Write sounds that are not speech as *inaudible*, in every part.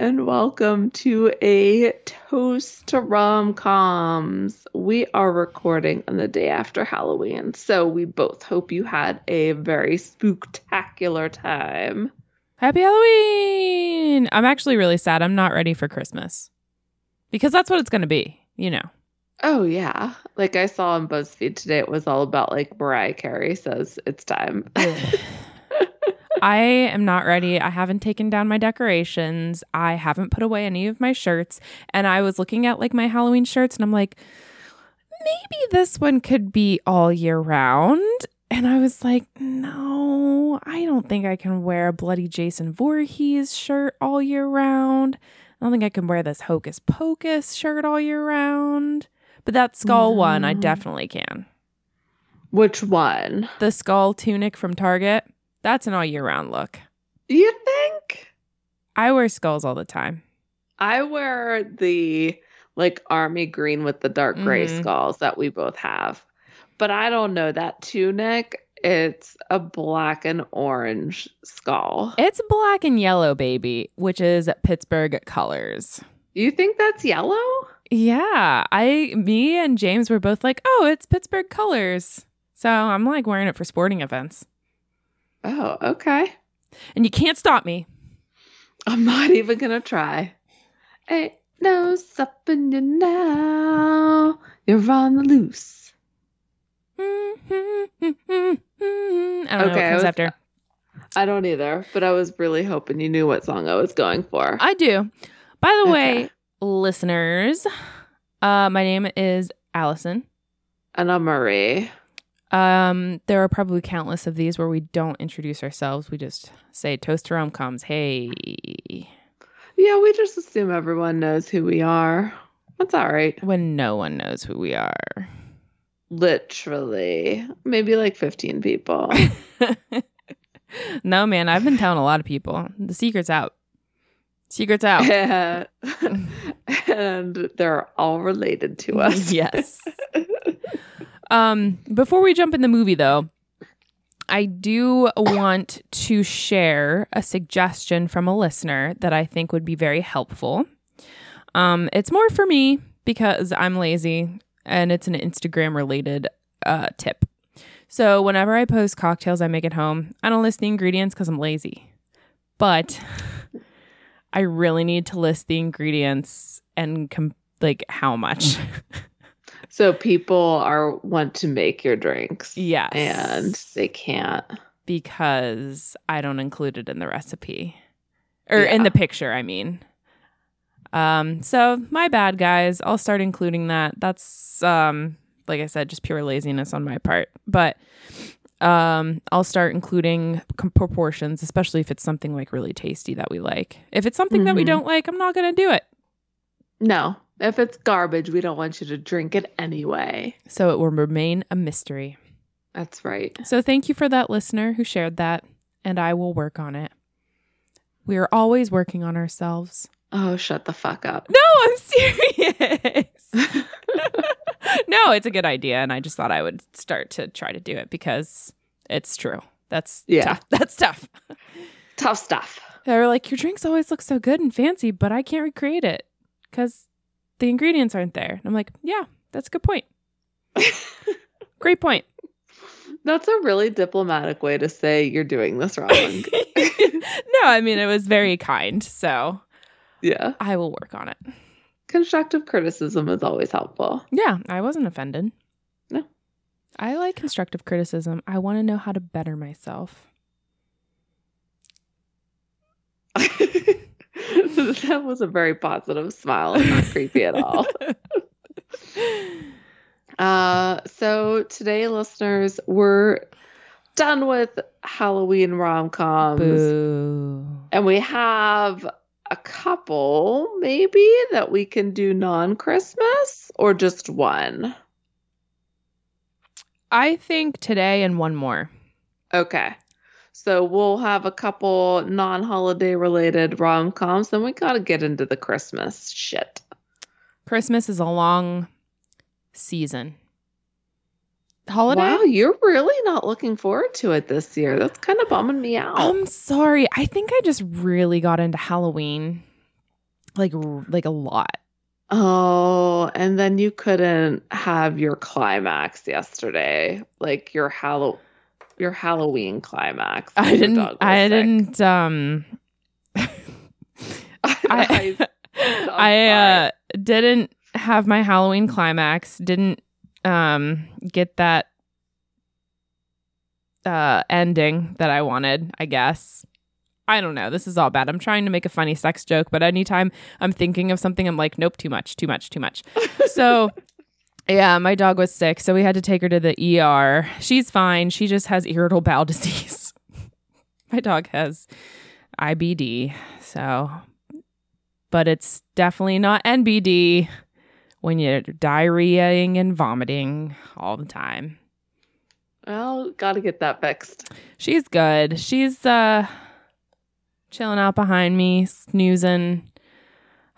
and welcome to a toast to rom coms. We are recording on the day after Halloween, so we both hope you had a very spooktacular time. Happy Halloween! I'm actually really sad. I'm not ready for Christmas because that's what it's going to be, you know. Oh, yeah. Like I saw on BuzzFeed today, it was all about like Mariah Carey says it's time. *laughs* I am not ready. I haven't taken down my decorations. I haven't put away any of my shirts. And I was looking at like my Halloween shirts and I'm like, maybe this one could be all year round. And I was like, no, I don't think I can wear a bloody Jason Voorhees shirt all year round. I don't think I can wear this Hocus Pocus shirt all year round. But that skull one, I definitely can. Which one? The skull tunic from Target, that's an all year round look. You think? I wear skulls all the time. I wear the like army green with the dark gray Mhm. skulls that we both have. But I don't know that tunic. It's a black and orange skull. It's black and yellow, baby, which is Pittsburgh colors. You think that's yellow? Yeah, I, me and James were both like, oh, it's Pittsburgh colors. So I'm like wearing it for sporting events. Oh, okay. And you can't stop me. I'm not even gonna try. Ain't no stopping you now. You're on the loose. I don't know what Okay, I comes was- after. I don't either, but I was really hoping you knew what song I was going for. I do. By the way, listeners, uh, my name is Allison. and I'm Marie. Um, there are probably countless of these where we don't introduce ourselves. We just say toast to rom coms. Hey. Yeah, we just assume everyone knows who we are. That's all right. When no one knows who we are. Literally. Maybe like 15 people. *laughs* no, man, I've been telling a lot of people. The secret's out. Secret's out. and, *laughs* and they're all related to us. *laughs* yes. Um, before we jump in the movie, though, I do want to share a suggestion from a listener that I think would be very helpful. Um, it's more for me because I'm lazy and it's an Instagram related uh, tip. So, whenever I post cocktails I make at home, I don't list the ingredients because I'm lazy. But *laughs* I really need to list the ingredients and com- like how much. *laughs* So people are want to make your drinks. yes. And they can't. because I don't include it in the recipe or in Yeah. the picture, I mean. Um, so my bad guys. I'll start including that. That's um like I said, just pure laziness on my part. But um I'll start including com- proportions, especially if it's something like really tasty that we like. If it's something that we Mhm. don't like, I'm not gonna do it. No. If it's garbage, we don't want you to drink it anyway. So it will remain a mystery. That's right. So thank you for that listener who shared that, and I will work on it. We are always working on ourselves. Oh, shut the fuck up. No, I'm serious. *laughs* no, it's a good idea, and I just thought I would start to try to do it because it's true. That's Yeah. tough. *laughs* That's tough. Tough stuff. They were like, your drinks always look so good and fancy, but I can't recreate it because the ingredients aren't there. And I'm like, yeah, that's a good point. *laughs* Great point. That's a really diplomatic way to say you're doing this wrong. *laughs* no, I mean it was very kind, so yeah. I will work on it. Constructive criticism is always helpful. Yeah, I wasn't offended. No. I like constructive criticism. I want to know how to better myself. *laughs* *laughs* that was a very positive smile not creepy at all. *laughs* Uh, so today, listeners, we're done with Halloween rom coms, and we have a couple maybe that we can do non Christmas or just one. I think today and one more. Okay. So we'll have a couple non holiday related rom coms, then we got to get into the Christmas shit. Christmas is a long season. Holiday? Wow, you're really not looking forward to it this year. That's kind of bumming me out. I'm sorry. I think I just really got into Halloween. like like a lot. Oh, and then you couldn't have your climax yesterday, like your Hallow your Halloween climax. I didn't. I sick. didn't. Um, *laughs* I I, *laughs* I uh, didn't have my Halloween climax. Didn't um get that uh ending that I wanted. I guess. I don't know. This is all bad. I'm trying to make a funny sex joke, but anytime I'm thinking of something, I'm like, nope, too much, too much, too much. *laughs* So. Yeah, my dog was sick, so we had to take her to the ER. She's fine. She just has irritable bowel *laughs* disease. my dog has IBD, so but it's definitely not NBD when you're diarrheaing and vomiting all the time. well, gotta get that fixed. She's good. She's uh chilling out behind me, snoozing,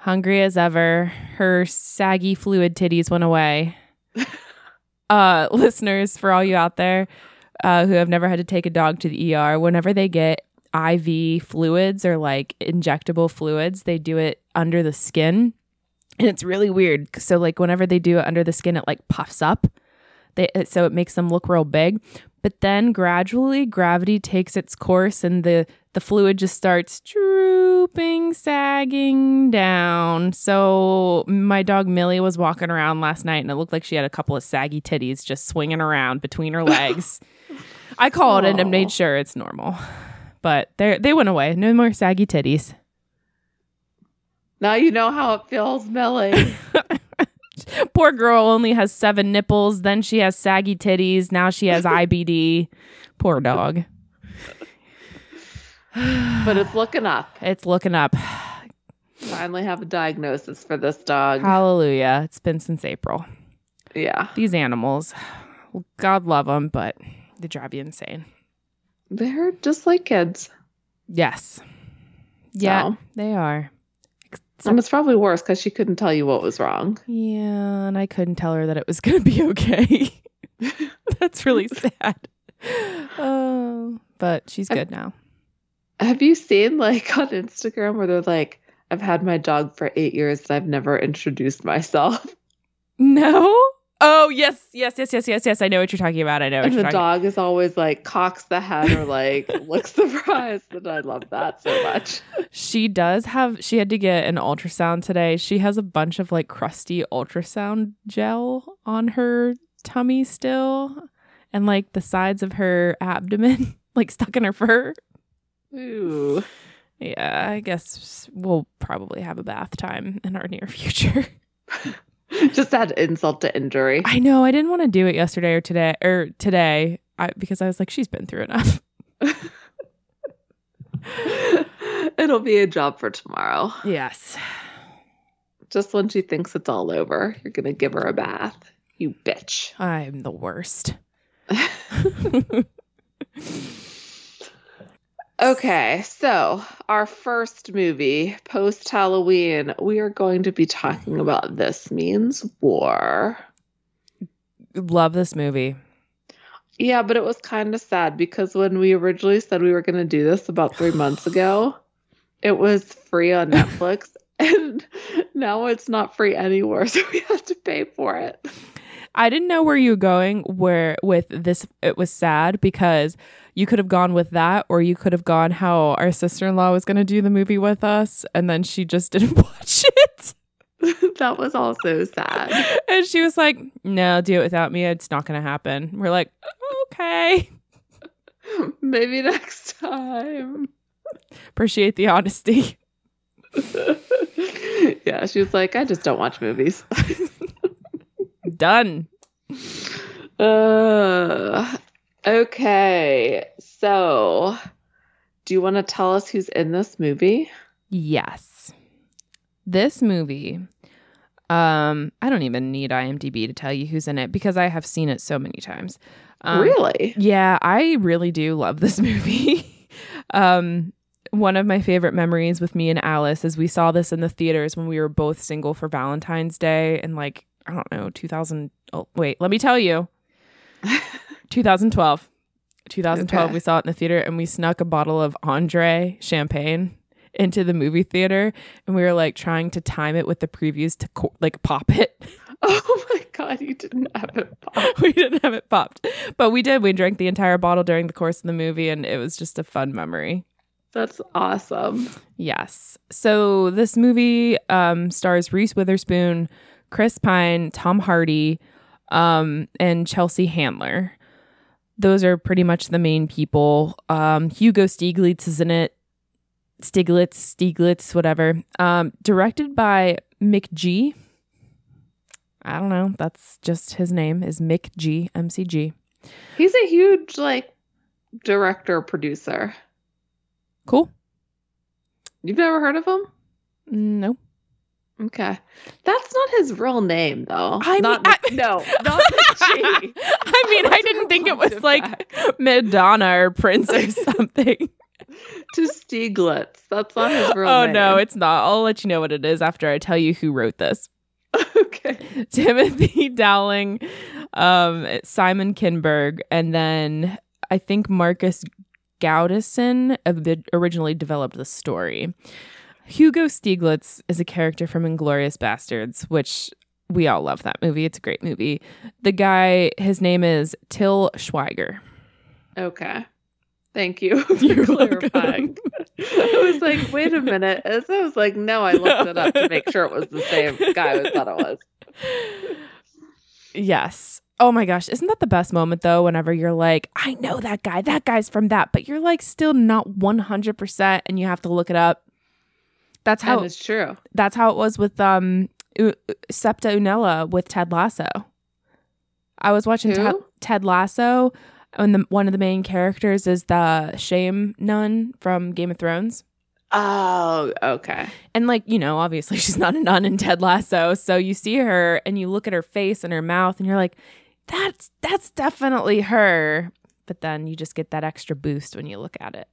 hungry as ever. Her saggy fluid titties went away. *laughs* uh listeners, for all you out there uh who have never had to take a dog to the ER, whenever they get IV fluids or like injectable fluids, they do it under the skin. And it's really weird. So like whenever they do it under the skin, it like puffs up. They so it makes them look real big. But then gradually gravity takes its course and the the fluid just starts drooping, sagging down. So my dog Millie was walking around last night and it looked like she had a couple of saggy titties just swinging around between her *laughs* legs. I called and Aw. made sure it's normal. But they they went away. No more saggy titties. Now you know how it feels, Millie. *laughs* Poor girl only has seven nipples. Then she has saggy titties. Now she has IBD. Poor dog. *sighs* but it's looking up. It's looking up. Finally have a diagnosis for this dog. Hallelujah. It's been since April. yeah. These animals, God love them, but they drive you insane. They're just like kids. Yes. Yeah, So- they are. And it's probably worse because she couldn't tell you what was wrong. Yeah, and I couldn't tell her that it was going to be *laughs* okay. *laughs* That's really sad. Oh, but she's good now. Have you seen like *laughs* on Instagram where they're like, I've had my dog for eight years and I've never introduced myself. *laughs* No? Oh, yes, yes, yes, yes, yes, yes. I know what you're talking about. I know what And the dog is always like cocks the head or like *laughs* looks surprised. And I love that so much. She does have, she had to get an ultrasound today. She has a bunch of like crusty ultrasound gel on her tummy still and like the sides of her abdomen, like stuck in her fur. Ooh. Yeah, I guess we'll probably have a bath time in our near *laughs* future. *laughs* Just add insult to injury. I know I didn't want to do it yesterday or today or today I, because I was like, she's been through enough. *laughs* It'll be a job for tomorrow. Yes. Just when she thinks it's all over, you're going to give her a bath. You bitch. I'm the worst. Okay, so our first movie post Halloween, we are going to be talking about This Means War. Love this movie. Yeah, but it was kind of sad because when we originally said we were going to do this about three months ago, it was free on *laughs* Netflix. And now it's not free anywhere, *laughs* so we have to pay for it. I didn't know where you were going where with this it was sad because you could have gone with that or you could have gone how our sister-in-law was going to do the movie with us and then she just *laughs* didn't watch it. *laughs* that was also sad. And she was like, "No, do it without me. It's not going to happen." We're like, "Okay." Maybe next time. Appreciate the honesty. *laughs* yeah, she was like, I just don't watch movies. Done. Uh, okay, so do you want to tell us who's in this movie? Yes. This movie um I don't even need IMDb to tell you who's in it because I have seen it so many times. Um, really? Yeah, I really do love this *laughs* movie. um one of my favorite memories with me and Alice is we saw this in the theaters when we were both single for Valentine's Day in like I don't know 2000 oh wait, let me tell you. *laughs* 2012. 2012 Okay. we saw it in the theater and we snuck a bottle of Andre champagne into the movie theater, and we were like trying to time it with the previews to co- like pop it. *laughs* Oh my god, you didn't have it *laughs* pop. we didn't have it popped, but we did. We drank the entire bottle during the course of the movie, and it was just a fun memory. That's awesome. Yes. So this movie um, stars Reese Witherspoon, Chris Pine, Tom Hardy, um, and Chelsea Handler. Those are pretty much the main people. Um, Hugo Stieglitz is in it. Stiglitz, Stieglitz, whatever. Um, directed by Mick G. I don't know. That's just his name is Mick G. MCG. He's a huge like director producer. Cool. You've never heard of him? Mm, No. Okay. That's not his real name though. I mean, not I- no, not the *laughs* G. I mean, I didn't think it was like Madonna or Prince or *laughs* something. to Stieglitz. That's not his real oh name. Oh, no, it's not. I'll let you know what it is after I tell you who wrote this. *laughs* okay. Timothy Dowling, um, Simon Kinberg, and then I think Marcus Gautesen originally developed the story. Hugo Stieglitz is a character from Inglourious Basterds, which we all love that movie. It's a great movie. The guy, his name is Till Schweiger. Okay. Thank you *laughs* for You're clarifying. I was like, wait a minute. As I was like, no, I looked it up to make sure it was the same guy I thought it was. Yes. Oh my gosh, isn't that the best moment though? Whenever you're like, I know that guy, that guy's from that, but you're like still not 100% and you have to look it up. That's how and it's true. that's how it was with um U- Septa Unella with Ted Lasso. I was watching Ted Lasso and the, one of the main characters is the shame nun from Game of Thrones. Oh, okay. And like, you know, obviously *laughs* she's not a nun in Ted Lasso. So you see her and you look at her face and her mouth and you're like, that's that's definitely her. But then you just get that extra boost when you look at it.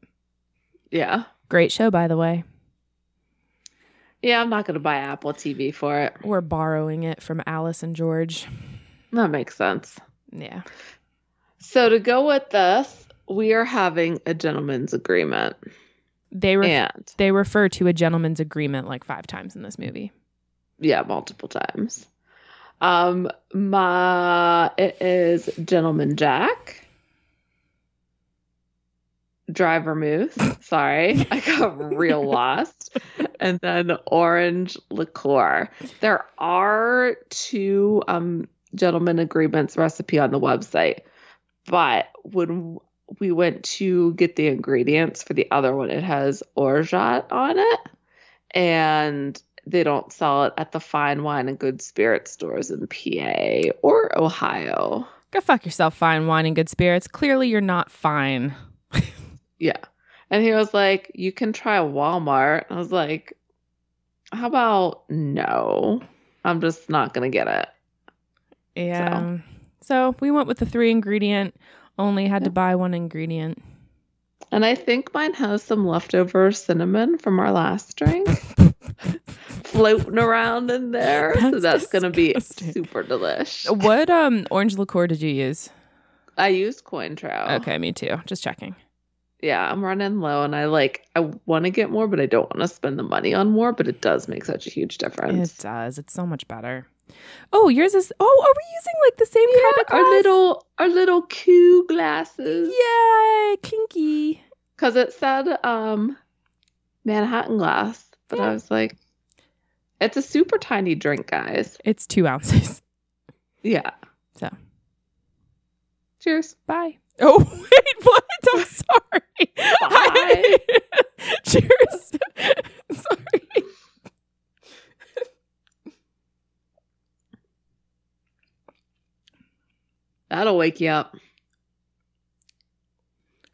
Yeah. Great show, by the way. Yeah, I'm not going to buy Apple TV for it. We're borrowing it from Alice and George. That makes sense. Yeah. So to go with this, we are having a gentleman's agreement. They ref- and they refer to a gentleman's agreement like five times in this movie. yeah, multiple times. Um my it is Gentleman Jack. Dry vermouth. Sorry, I got real *laughs* lost. And then orange liqueur. There are two um gentleman agreements recipe on the website, but when we went to get the ingredients for the other one, it has orgeat on it, and they don't sell it at the fine wine and good spirit stores in PA or Ohio. Go fuck yourself, fine wine and good spirits. Clearly you're not fine. Yeah. And he was like, You can try Walmart. I was like, How about no? I'm just not going to get it. Yeah. So. we went with the three ingredient, only had to buy one ingredient. And I think mine has some leftover cinnamon from our last drink *laughs* floating around in there. so That's that's going to be super delish. What um orange liqueur did you use? I used Cointreau. Okay, me too. Just checking. Yeah, I'm running low and I like, I want to get more, but I don't want to spend the money on more. But it does make such a huge difference. It does. It's so much better. Oh, yours is. Oh, are we using like the same Yeah, kind of glass? our little our little Q glasses. Yay, kinky. Because it said um Manhattan glass. But I was like, it's a super tiny drink, guys. It's two ounces. *laughs* Yeah. So. Cheers. Bye. Oh *laughs* wait, what? I'm *laughs* sorry. Bye. *laughs* Cheers. sorry. That'll wake you up.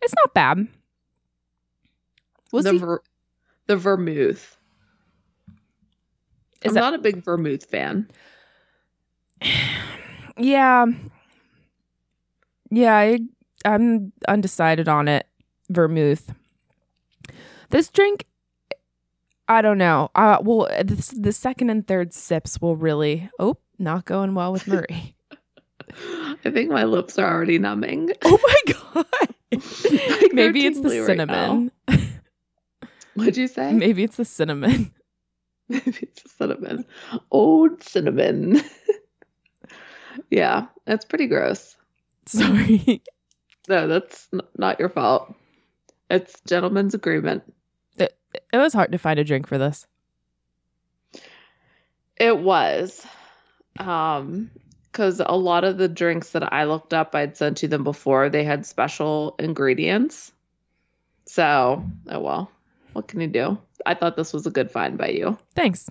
It's not bad. We'll the see. ver- the vermouth. Is I'm that- not a big vermouth fan. *sighs* Yeah. Yeah, I, I'm undecided on it. Vermouth. This drink, I don't know. Uh, well, this, the second and third sips will really. Oh, not going well with Murray. *laughs* I think my lips are already numbing. oh my *laughs* god. *laughs* Like, Maybe it's the tingly right cinnamon. What'd you say? Maybe it's the cinnamon. Maybe it's the cinnamon. Old cinnamon. yeah, that's pretty gross. Sorry. No, that's n- not your fault. It's gentleman's agreement. It, it was hard to find a drink for this. It was. Um, because a lot of the drinks that I looked up, I'd sent to them before, they had special ingredients. So, oh well, what can you do? I thought this was a good find by you. Thanks.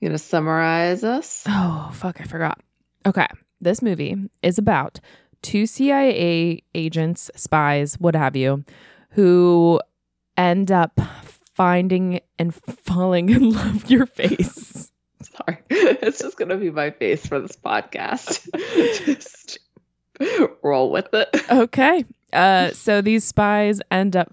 You gonna summarize us? Oh, fuck, I forgot. Okay. This movie is about two CIA agents, spies, what have you, who end up finding and *laughs* falling in love your face. *laughs* Sorry. It's just gonna be my face for this podcast. *laughs* just roll with it. Okay. Uh, so these spies end up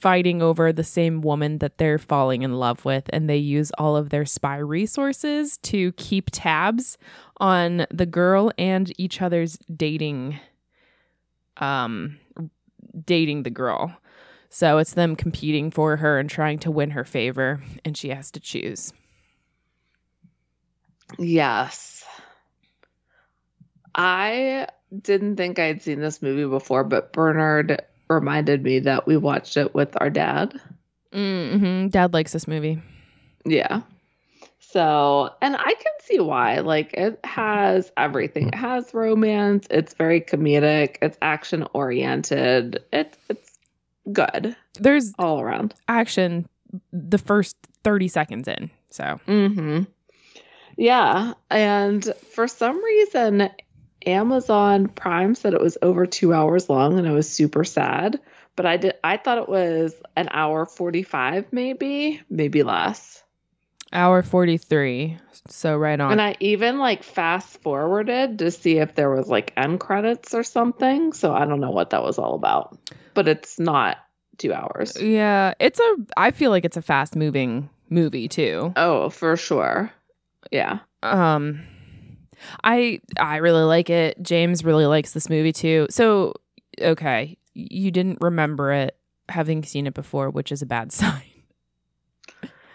fighting over the same woman that they're falling in love with, and they use all of their spy resources to keep tabs on the girl and each other's dating, um, dating the girl. So it's them competing for her and trying to win her favor, and she has to choose. Yes. I didn't think I'd seen this movie before, but Bernard reminded me that we watched it with our dad. Mm-hmm. Dad likes this movie. Yeah. So, and I can see why. Like, it has everything. It has romance. It's very comedic. It's action oriented. It's it's good There's all around. action the first 30 seconds in. So, Mm-hmm. Yeah, and for some reason, Amazon Prime said it was over two hours long, and I was super sad. But I did. I thought it was an hour forty-five, maybe, maybe less. hour 43. So, right on. And I even like fast forwarded to see if there was like end credits or something. So I don't know what that was all about. But it's not two hours. yeah, it's a, I feel like it's a fast moving movie too. Oh, for sure. Yeah. Um, I, I really like it. James really likes this movie too. So, okay, you didn't remember it having seen it before, which is a bad *laughs* sign.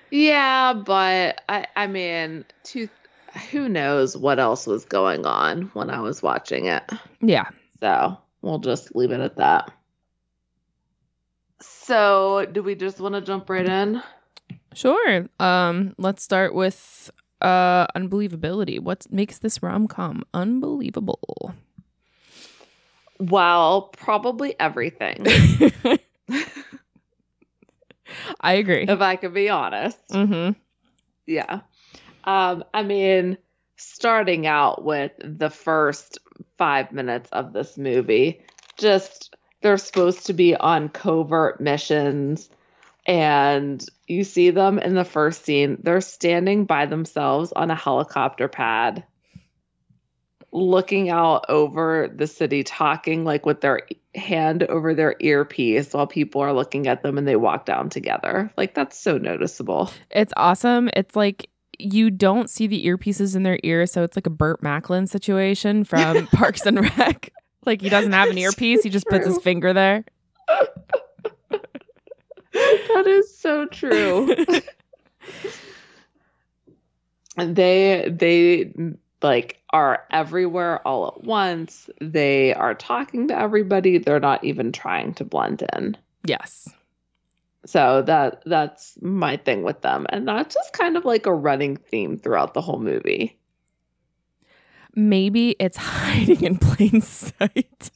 Yeah, but I I mean, to who knows what else was going on when I was watching it. yeah. So, we'll just leave it at that. So, do we just want to jump right in? Sure. Um, let's start with uh unbelievability. What makes this rom-com unbelievable? Well, probably everything, *laughs* I agree. if I could be honest. Mm-hmm. Yeah. Um, I mean, starting out with the first five minutes of this movie, just they're supposed to be on covert missions. And you see them in the first scene. They're standing by themselves on a helicopter pad, looking out over the city, talking like with their hand over their earpiece while people are looking at them and they walk down together. Like, that's so noticeable. It's awesome. It's like you don't see the earpieces in their ears, so it's like a Burt Macklin situation from *laughs* Parks and Rec. Like he doesn't have an earpiece, he just puts his finger there. *laughs* that is so true. *laughs* they they like are everywhere all at once. They are talking to everybody. They're not even trying to blend in. Yes. So that that's my thing with them. And that's just kind of like a running theme throughout the whole movie. Maybe it's *laughs* hiding in plain sight.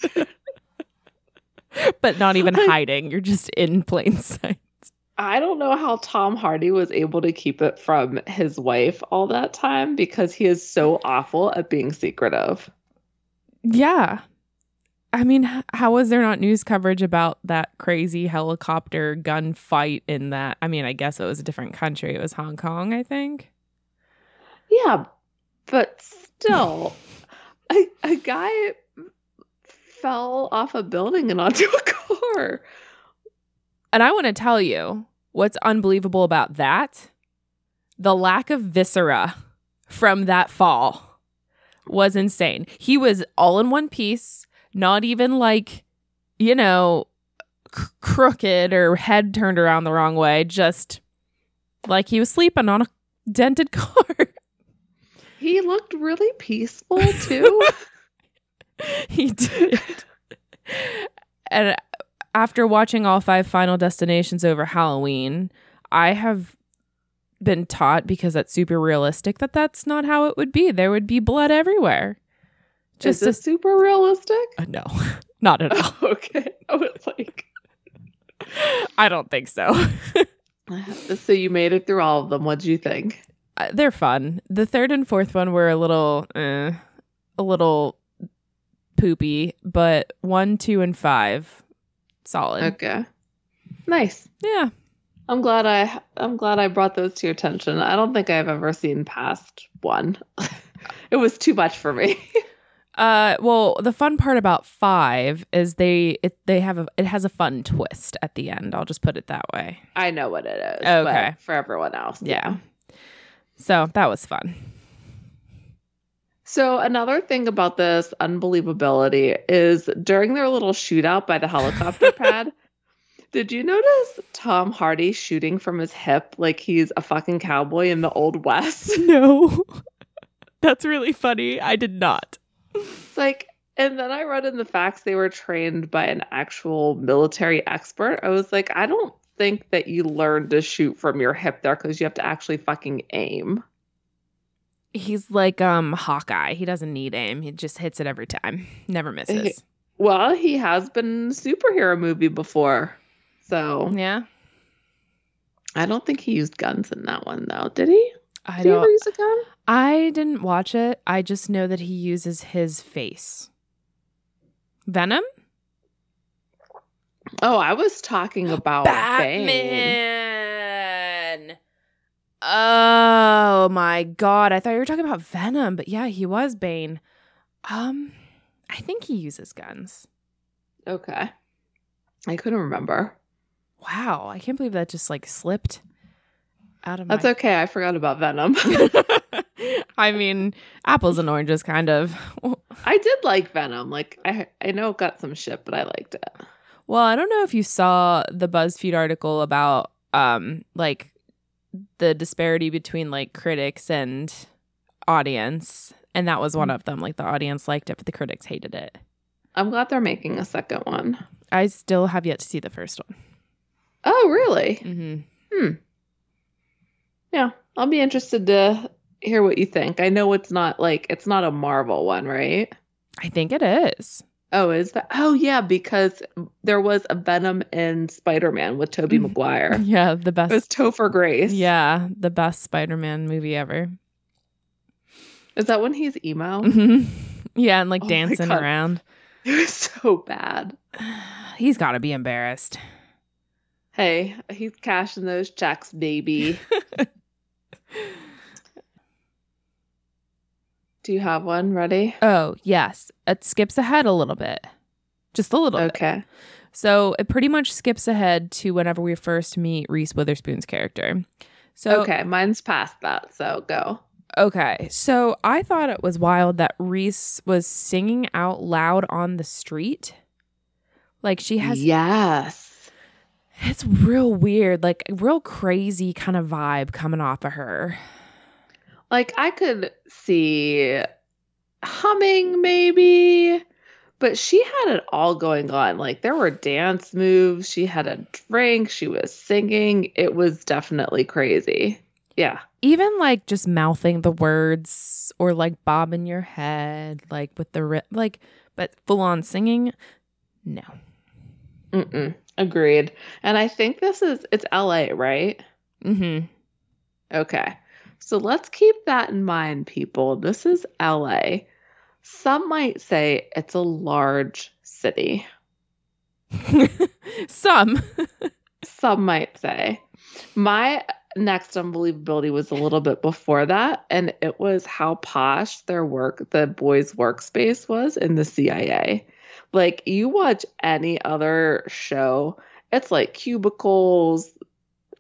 But not even hiding. You're just in plain *laughs* sight. I don't know how Tom Hardy was able to keep it from his wife all that time because he is so awful at being secretive. Yeah. I mean, how was there not news coverage about that crazy helicopter gunfight in that? I mean, I guess it was a different country. It was Hong Kong, I think. Yeah, but still, *laughs* a, a guy fell off a building and *laughs* onto a car. And I want to tell you what's unbelievable about that the lack of viscera from that fall was insane. He was all in one piece, not even like, you know, c- crooked or head turned around the wrong way, just like he was sleeping on a dented *laughs* car. He looked really peaceful *laughs* too. *laughs* he did. and after watching all five Final Destinations over Halloween, I have been taught because that's super realistic that that's not how it would be. There would be blood everywhere. Just Is this a, super realistic? Uh, no, *laughs* not at *laughs* all. Oh, okay, I was like, I don't think so. so you made it through all of them. What do you think? Uh, they're fun. The third and fourth one were a little, eh, a little poopy, but one, two, and five, solid. Okay, nice. Yeah, I'm glad I I'm glad I brought those to your attention. I don't think I've ever seen past one. *laughs* it was too much for me. *laughs* uh, well, the fun part about five is they it they have a it has a fun twist at the end. I'll just put it that way. I know what it is. Okay, for everyone else, yeah. yeah. So that was fun. So another thing about this unbelievability is during their little shootout by the helicopter *laughs* pad. Did you notice Tom Hardy shooting from his hip like he's a fucking cowboy in the old west? *laughs* No. *laughs* That's really funny. I did not. It's like and then I read in the facts they were trained by an actual military expert. I was like, I don't think that you learn to shoot from your hip there because you have to actually fucking aim. He's like um Hawkeye. He doesn't need aim. He just hits it every time. Never misses. Well, he has been superhero movie before. So Yeah. I don't think he used guns in that one though. Did he? I Did don't he ever use a gun? I didn't watch it. I just know that he uses his face. Venom? Oh, I was talking about Batman. Bane. Oh my god. I thought you were talking about Venom, but yeah, he was Bane. Um I think he uses guns. Okay. I couldn't remember. Wow, I can't believe that just like slipped out of. That's my... okay. I forgot about Venom. *laughs* *laughs* I mean, apples and oranges kind of. I did like Venom. Like I I know it got some shit, but I liked it. Well, I don't know if you saw the BuzzFeed article about um like the disparity between like critics and audience, and that was one Mm. of them. Like the audience liked it, but the critics hated it. I'm glad they're making a second one. I still have yet to see the first one. Oh, really? Mm-hmm. Yeah. I'll be interested to hear what you think. I know it's not like it's not a Marvel one, right? I think it is. Oh, is that? Oh, yeah, because there was a Venom in Spider-Man with Tobey Mhm. Maguire. Yeah, the best. It was. Topher Grace. Yeah, the best Spider-Man movie ever. Is that when he's emo? Mhm. Yeah, and like Oh dancing around. *laughs* It was so bad. *sighs* He's got to be embarrassed. Hey, he's cashing those checks, baby. *laughs* Do you have one ready? Oh, yes. It skips ahead a little bit. Just a little bit. Okay. So it pretty much skips ahead to whenever we first meet Reese Witherspoon's character. So Okay, mine's past that, so go. okay. So I thought it was wild that Reese was singing out loud on the street. Like she has yes. it's real weird, like a real crazy kind of vibe coming off of her. Like I could see humming maybe, but she had it all going on. Like there were dance moves, she had a drink, she was singing. It was definitely crazy. Yeah. Even like just mouthing the words or like bobbing your head like with the ri- like but full on singing no. Mm-mm. Agreed. And I think this is it's LA, right? Mm Mhm. Okay. So let's keep that in mind, people. This is LA. Some might say it's a large city. *laughs* Some. Some might say. My next unbelievability was a little bit before that, and it was how posh their work, the boys' workspace was in the CIA. Like, you watch any other show, it's like cubicles,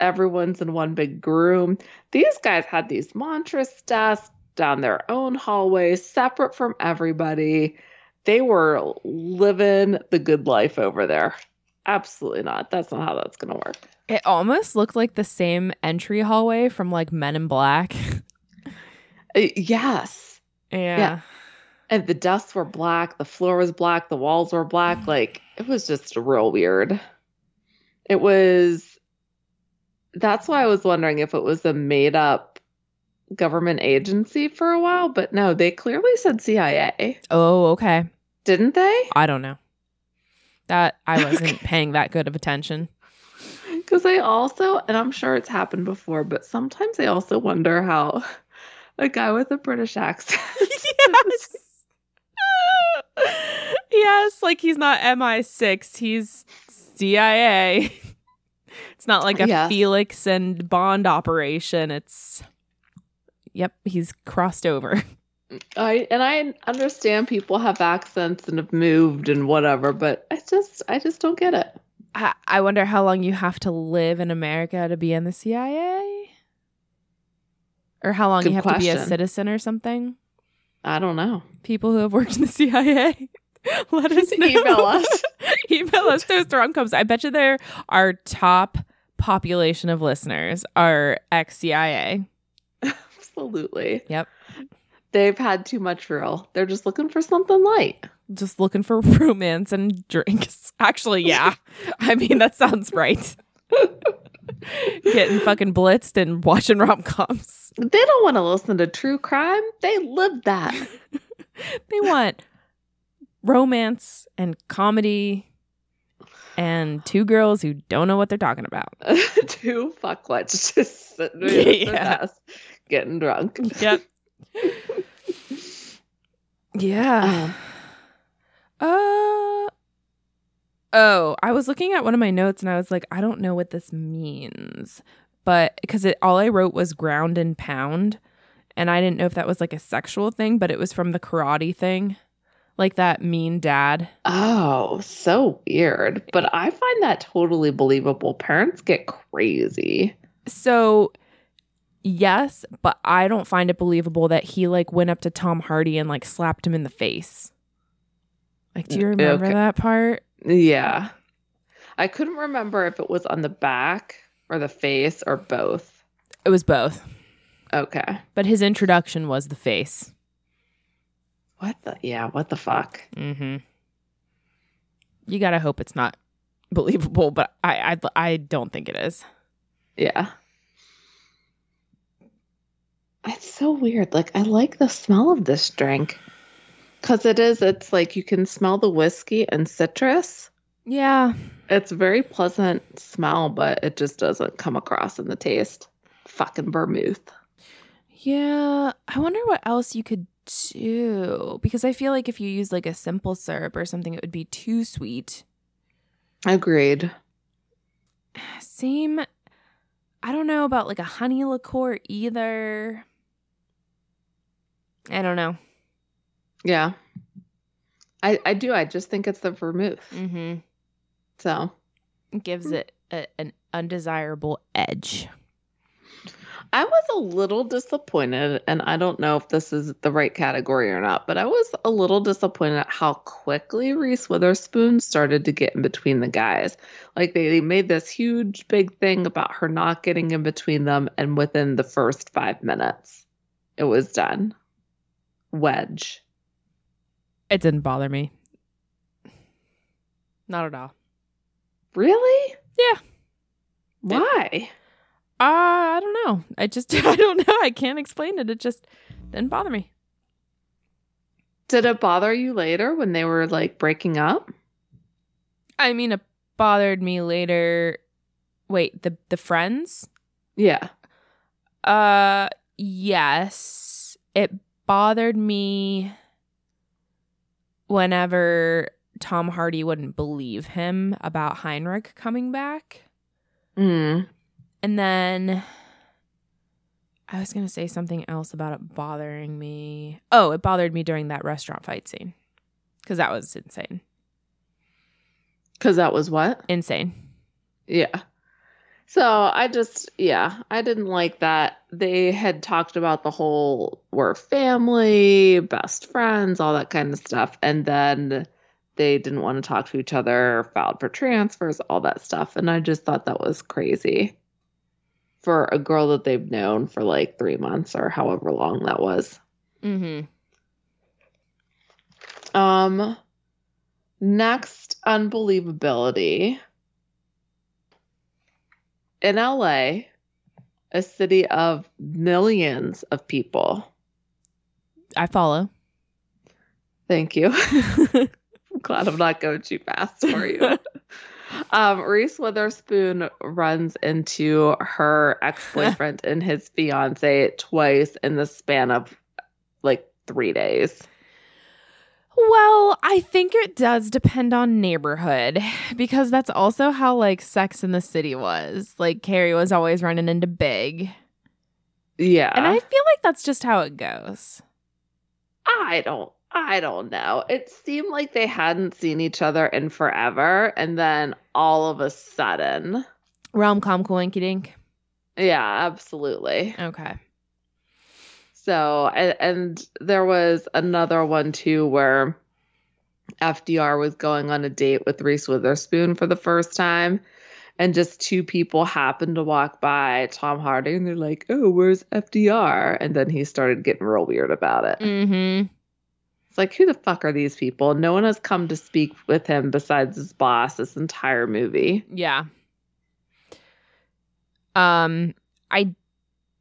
everyone's in one big room. These guys had these monstrous desks down their own hallways, separate from everybody. They were living the good life over there. Absolutely not. That's not how that's going to work. It almost looked like the same entry hallway from like Men in Black. Uh, yes. yeah. And the desks were black, the floor was black, the walls were black. Like it was just real weird. It was that's why I was wondering if it was a made up government agency for a while, but no, they clearly said CIA, Oh, okay. didn't they? I don't know. That I wasn't *laughs* paying that good of attention. Because I also, and I'm sure it's happened before, but sometimes I also wonder how a guy with a British accent. *laughs* yes. *laughs* yes, like he's not MI6, he's CIA. It's not like a Yes. Felix and Bond operation. It's Yep, he's crossed over. I and I understand people have accents and have moved and whatever, but I just I just don't get it. I, I wonder how long you have to live in America to be in the CIA? Or how long Good you have to be a citizen or something? I don't know. People who have worked in the CIA. *laughs* Let us *laughs* know. Email us. *laughs* Email us those rom coms. I bet you they're our top population of listeners are ex CIA. Absolutely. Yep. They've had too much real. They're just looking for something light. Just looking for *laughs* romance and drinks. Actually, yeah. *laughs* I mean, that sounds right. Getting fucking blitzed and watching rom coms. They don't want to listen to true crime. They live that. They want romance and comedy and two girls who don't know what they're talking about. *laughs* Two fuckwits just sitting Yeah. desk getting drunk. Yep. *laughs* yeah. Uh Oh, I was looking at one of my notes and I was like, I don't know what this means. But because it all I wrote was ground and pound. And I didn't know if that was like a sexual thing, but it was from the karate thing. Like that mean dad. Oh, so weird. But I find that totally believable. Parents get crazy. So yes, but I don't find it believable that he like went up to Tom Hardy and like slapped him in the face. Like, do you Mm, remember okay. that part? Yeah. I couldn't remember if it was on the back or the face or both. It was both. Okay. But his introduction was the face. What the? Yeah, what the fuck? Mm-hmm. You gotta hope it's not *laughs* believable, but I I, I don't think it is. Yeah. It's so weird. Like, I like the smell of this drink. Because it is, it's like you can smell the whiskey and citrus. Yeah. It's very pleasant smell, but it just doesn't come across in the taste. Fucking vermouth. Yeah. I wonder what else you could do. Because I feel like if you use like a simple syrup or something, it would be too sweet. Agreed. Same. I don't know about like a honey liqueur either. I don't know. Yeah. I, I do. I just think it's the vermouth. Mm-hmm. So It gives it a, an undesirable edge. I was a little disappointed, and I don't know if this is the right category or not, but I was a little disappointed at how quickly Reese Witherspoon started to get in between the guys. Like they, they made this huge big thing about her not getting in between them, and within the first five minutes, it was done. Wedge. It didn't bother me. Not at all. Really? Yeah. Why? Uh, I don't know. I just, *laughs* I don't know. I can't explain it. It just didn't bother me. Did it bother you later when they were like breaking up? I mean, it bothered me later. Wait, the the friends? Yeah. Uh, yes. It bothered me whenever Tom Hardy wouldn't believe him about Heinrich coming back. Mm. And then I was going to say something else about it bothering me. Oh, it bothered me during that restaurant fight scene because that was insane. Because that was what? Insane. Yeah. So I just, yeah, I didn't like that. They had talked about the whole we're family, best friends, all that kind of stuff. And then they didn't want to talk to each other, filed for transfers, all that stuff. And I just thought that was crazy for a girl that they've known for like three months or however long that was. Mm-hmm. Um, next, unbelievability. In LA, a city of millions of people. I follow. Thank you. *laughs* *laughs* I'm glad I'm not going too fast for you. *laughs* um, Reese Witherspoon runs into her ex boyfriend *laughs* and his fiance twice in the span of like three days. Well, I think it does depend on neighborhood because that's also how like Sex in the City was. Like Carrie was always running into Big. Yeah. And I feel like that's just how it goes. I don't I don't know. It seemed like they hadn't seen each other in forever and then all of a sudden. Rom com coinky dink. Yeah, absolutely. Okay. So, and, and there was another one too where FDR was going on a date with Reese Witherspoon for the first time. And just two people happened to walk by Tom Hardy and they're like, oh, where's FDR? And then he started getting real weird about it. Mm-hmm. It's like, who the fuck are these people? No one has come to speak with him besides his boss this entire movie. Yeah. Um, I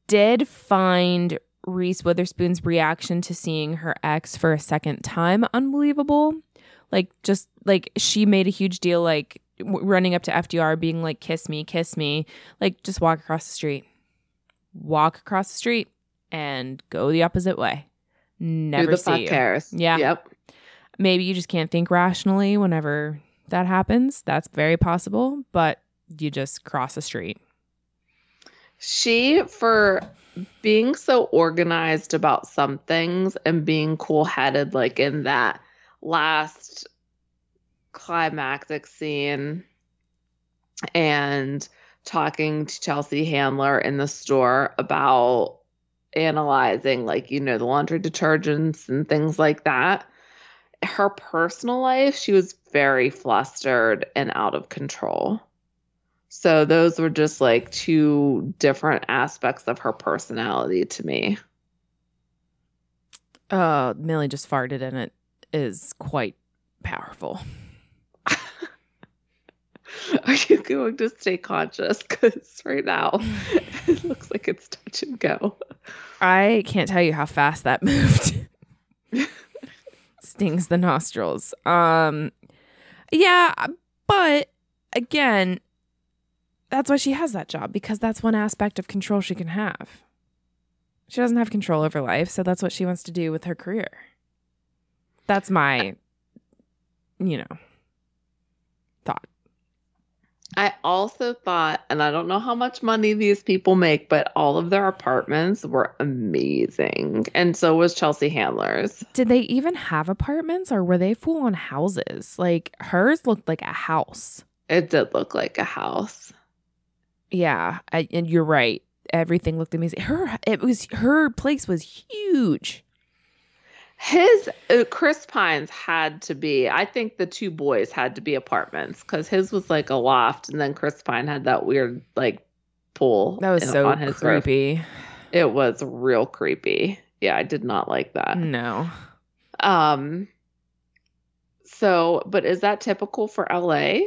did find Reese Witherspoon's reaction to seeing her ex for a second time unbelievable. Like, just like she made a huge deal, like w- running up to FDR, being like, kiss me, kiss me. Like, just walk across the street. Walk across the street and go the opposite way. Never see fuck you. cares? Yeah. Yep. Maybe you just can't think rationally whenever that happens. That's very possible, but you just cross the street. She, for being so organized about some things and being cool headed, like in that last climactic scene and talking to Chelsea Handler in the store about analyzing, like, you know, the laundry detergents and things like that. Her personal life, she was very flustered and out of control. So those were just like two different aspects of her personality to me. Uh, Millie just farted and it is quite powerful. *laughs* Are you going to stay conscious? Because right now *laughs* it *laughs* looks like it's touch and go. I can't tell you how fast that *laughs* moved. Stings the nostrils. Um, yeah, but again, that's why she has that job because that's one aspect of control she can have. She doesn't have control over life, so that's what she wants to do with her career. That's my, you know. I also thought, and I don't know how much money these people make, but all of their apartments were amazing. And so was Chelsea Handler's. Did they even have apartments or were they full on houses? Like hers looked like a house. It did look like a house. Yeah, I, and you're right. Everything looked amazing. Her it was her place was huge. His uh, Chris Pine's had to be. I think the two boys had to be apartments because his was like a loft, and then Chris Pine had that weird like pool. That was in- so on his roof. creepy. It was real creepy. Yeah, I did not like that. No. Um. So, but is that typical for LA?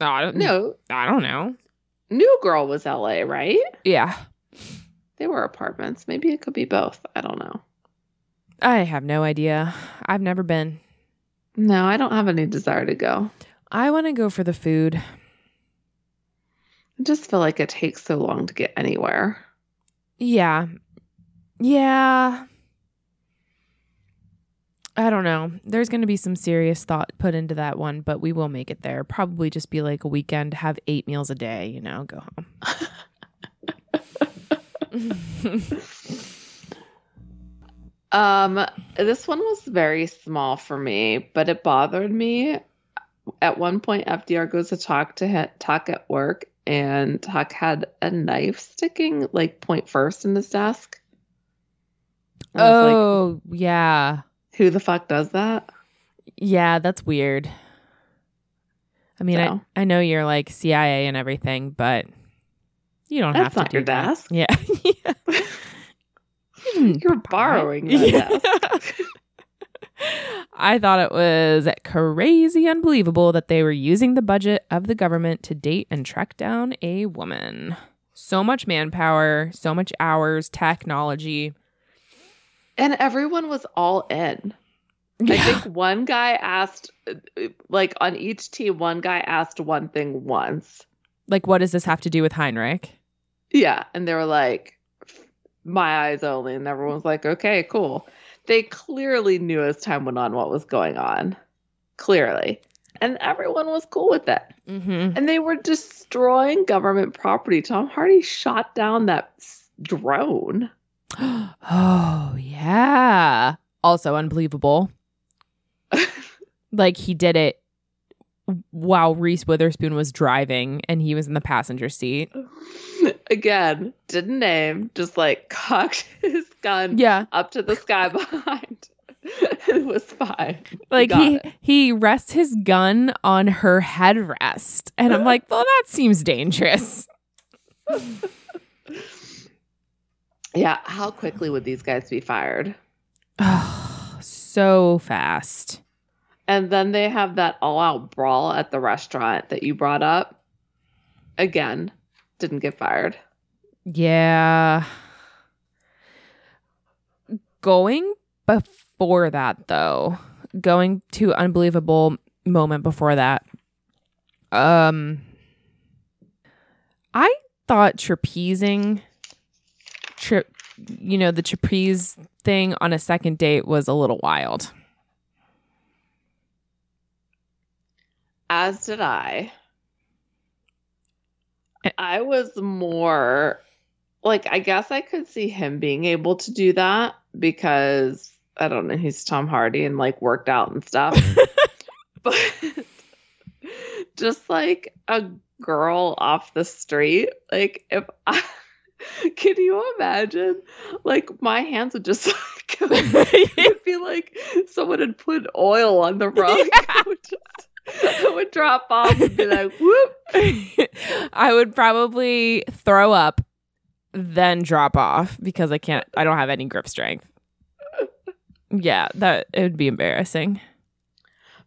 Oh, I don't No, I don't know. New Girl was LA, right? Yeah. They were apartments. Maybe it could be both. I don't know. I have no idea. I've never been. No, I don't have any desire to go. I want to go for the food. I just feel like it takes so long to get anywhere. Yeah. Yeah. I don't know. There's going to be some serious thought put into that one, but we will make it there. Probably just be like a weekend, have eight meals a day, you know, go home. *laughs* *laughs* Um, this one was very small for me, but it bothered me. At one point, FDR goes to talk to him, talk at work, and Tuck had a knife sticking like point first in his desk. I was like, oh, yeah. who the fuck does that? Yeah, that's weird. I mean, So. I, I know you're like CIA and everything, but you don't That's have to do your that. desk. Yeah. *laughs* Yeah. *laughs* Hmm, You're borrowing my Yeah. desk. *laughs* I thought it was crazy unbelievable that they were using the budget of the government to date and track down a woman. So much manpower, so much hours, technology. And everyone was all in. I think one guy asked, uh, like on each team, one guy asked one thing once. like, what does this have to do with Heinrich? Yeah. And they were like, my eyes only. And everyone was like, okay, cool. They clearly knew as time went on what was going on. Clearly. And everyone was cool with it. Mm-hmm. And they were destroying government property. Tom Hardy shot down that drone. *gasps* oh, yeah. Also unbelievable. *laughs* like, he did it while Reese Witherspoon was driving and he was in the passenger seat. Again, didn't name, just like *laughs* cocked his gun Yeah. up to the sky *laughs* behind. it was fine. Like Got he it. he rests his gun on her headrest. And I'm *laughs* like, well, that seems dangerous. Yeah, how quickly would these guys be fired? *sighs* so fast. And then they have that all out brawl at the restaurant that you brought up. Again, didn't get fired. Yeah. Going before that though, going to unbelievable moment before that. Um I thought trapezing trip you know, the trapeze thing on a second date was a little wild. As did I. Eh. I was more like, I guess I could see him being able to do that because I don't know, he's Tom Hardy and like worked out and stuff. *laughs* but just like a girl off the street, like if I *laughs* can you imagine? Like my hands would just *laughs* like It'd be like someone had put oil on the rug. It it *laughs* would drop off and be like, whoop. *laughs* I would probably throw up, then drop off because I can't. I don't have any grip strength. Yeah, that it would be embarrassing.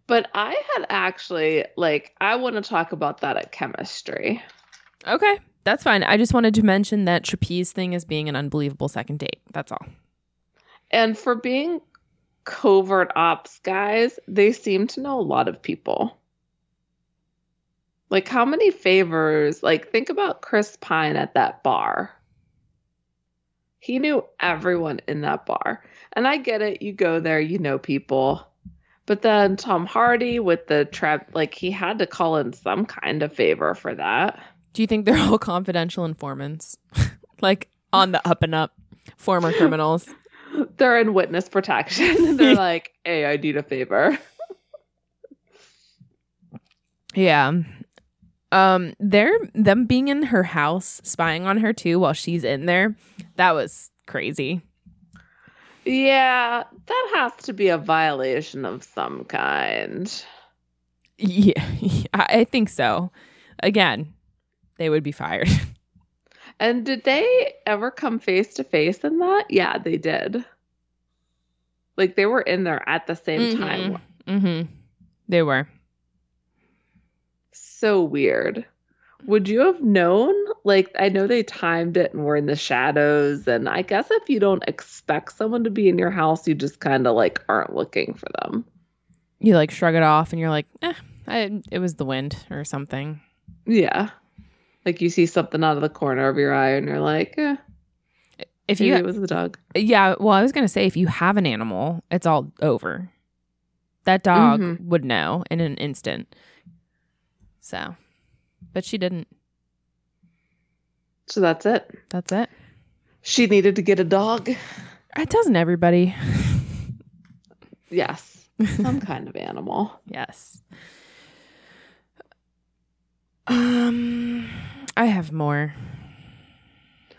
But I had actually like I want to talk about that at chemistry. Okay, that's fine. I just wanted to mention that trapeze thing as being an unbelievable second date. That's all. And for being covert ops guys, they seem to know a lot of people. Like how many favors, like think about Chris Pine at that bar. He knew everyone in that bar. And I get it, you go there, you know people. But then Tom Hardy with the trap, like he had to call in some kind of favor for that. Do you think they're all confidential informants, *laughs* like on the up and up, former criminals? They're in witness protection. *laughs* They're like, hey, I need a favor. Yeah. Um, they're them being in her house, spying on her too while she's in there. That was crazy. Yeah, that has to be a violation of some kind. Yeah, *laughs* I I think so. Again, they would be fired. *laughs* And did they ever come face to face in that? Yeah, they did. Like they were in there at the same time. Mm-hmm. They were. So weird. Would you have known? Like, I know they timed it and were in the shadows. And I guess if you don't expect someone to be in your house, you just kind of like aren't looking for them. You like shrug it off, and you're like, eh, I, it was the wind or something. Yeah. Like you see something out of the corner of your eye and you're like, eh, If you, it was the dog. yeah, well, I was gonna say if you have an animal, it's all over. That dog Mhm. would know in an instant. So, but she didn't. So that's it. That's it. She needed to get a dog. It doesn't everybody. Yes. Some *laughs* kind of animal. Yes. Um, I have more.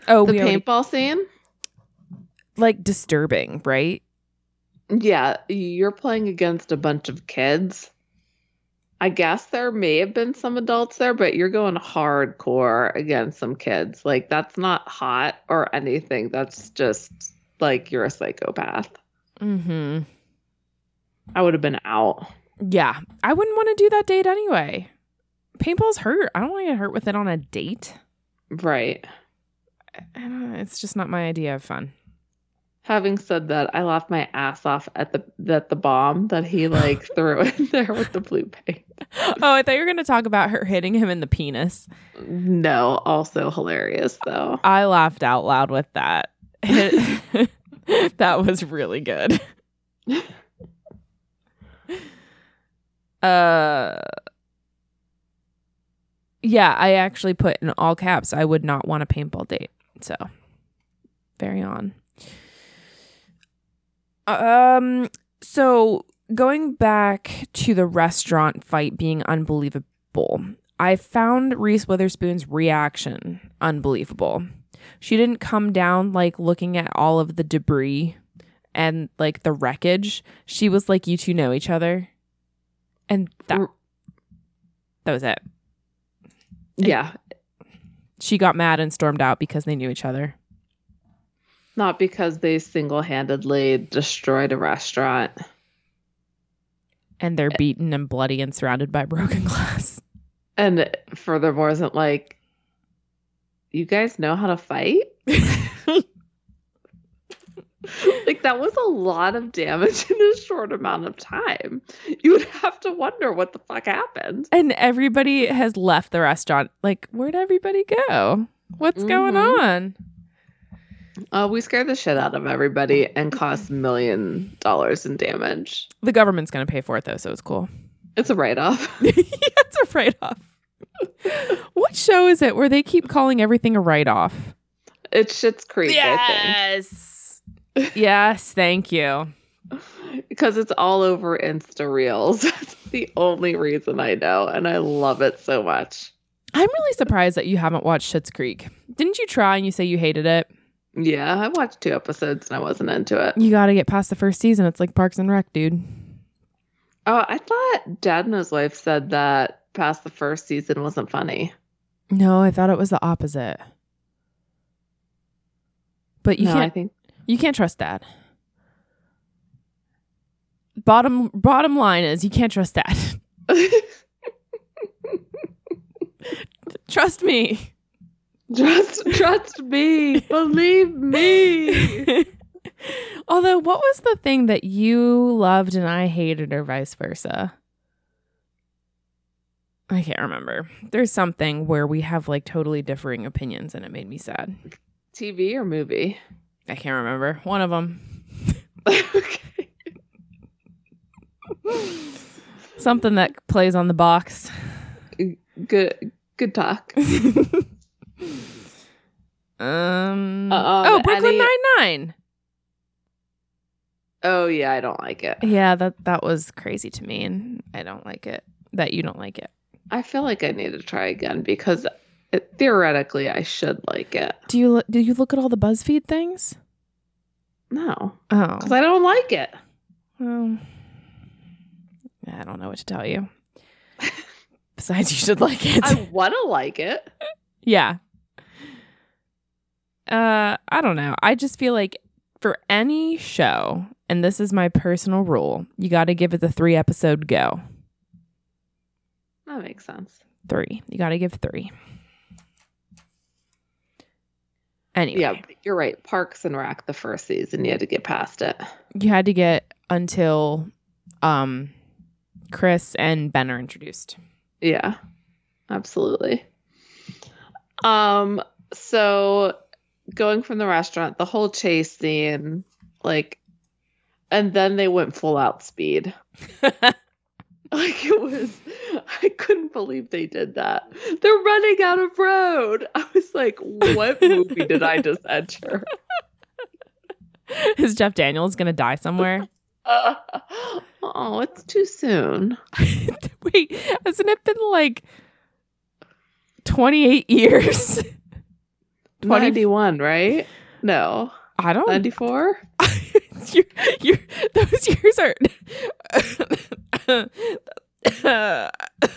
Oh, the we already, paintball scene? like disturbing, right? Yeah, you're playing against a bunch of kids I guess there may have been some adults there, but you're going hardcore against some kids. Like that's not hot or anything. That's just like you're a psychopath. Mm-hmm. I would have been out. Yeah. I wouldn't want to do that date anyway. Paintball's hurt. I don't want to get hurt with it on a date. Right. I don't know, it's just not my idea of fun. Having said that, I laughed my ass off at the at the bomb that he like *laughs* threw in there with the blue paint. Oh, I thought you were going to talk about her hitting him in the penis. No, also hilarious though. I laughed out loud with that. *laughs* that was really good. *laughs* Uh Yeah, I actually put in all caps I would not want a paintball date. So, very on. Um so going back to the restaurant fight being unbelievable. I found Reese Witherspoon's reaction unbelievable. She didn't come down like looking at all of the debris and like the wreckage. She was like, "You two know each other," and that that was it. Yeah, She got mad and stormed out because they knew each other. not because they single-handedly destroyed a restaurant. And they're beaten and bloody and surrounded by *laughs* broken glass. And furthermore, isn't like, you guys know how to fight? *laughs* *laughs* like, that was a lot of damage in a short amount of time. You would have to wonder what the fuck happened. and everybody has left the restaurant. Like, where'd everybody go? What's going Mhm. on? Uh, we scared the shit out of everybody and cost million dollars in damage. The government's going to pay for it though, so it's cool. *laughs* It's a write off. *laughs* yeah, it's a write off. what show is it where they keep calling everything a write off? It's Schitt's Creek, Yes. Yes, thank you. Because it's all over Insta Reels. *laughs* That's the only reason I know. And I love it so much. I'm really surprised that you haven't watched Schitt's Creek. Didn't you try and you say you hated it? Yeah, I watched two episodes and I wasn't into it. You got to get past the first season. It's like Parks and Rec, dude. Oh, I thought Dad and his wife said that past the first season wasn't funny. No, I thought it was the opposite. But you no, can't I think you can't trust that. Bottom bottom line is you can't trust that. *laughs* trust me. trust trust me. Believe me. *laughs* Although, what was the thing that you loved and I hated, or vice versa? I can't remember. There's something where we have like totally differing opinions, and it made me sad. TV or movie? I can't remember. One of them. okay. *laughs* Something that plays on the box. Good good talk. *laughs* Um. Um, oh, Brooklyn Nine Nine. Oh yeah, I don't like it. Yeah, that that was crazy to me, and I don't like it. That you don't like it. I feel like I need to try again because it, theoretically I should like it. Do you do you look at all the BuzzFeed things? No, Oh, because I don't like it. well, I don't know what to tell you. *laughs* Besides, you should like it. I want to like it. *laughs* yeah. Uh, I don't know. I just feel like for any show, and this is my personal rule, you got to give it the three episode go. That makes sense. Three. You got to give three. Anyway, Yeah, you're right. Parks and Rec, the first season, you had to get past it. you had to get until um Chris and Ben are introduced. Yeah, absolutely. Um, so going from the restaurant, the whole chase scene, like, and then they went full out speed. *laughs* *laughs* Like it was, I couldn't believe they did that. They're running out of road. I was like, what movie did I just enter? Is Jeff Daniels gonna die somewhere? Uh, *laughs* oh, it's too soon. *laughs* Wait, hasn't it been like 28 years? 20 91, right? No, I don't 94? *laughs* those *laughs* years are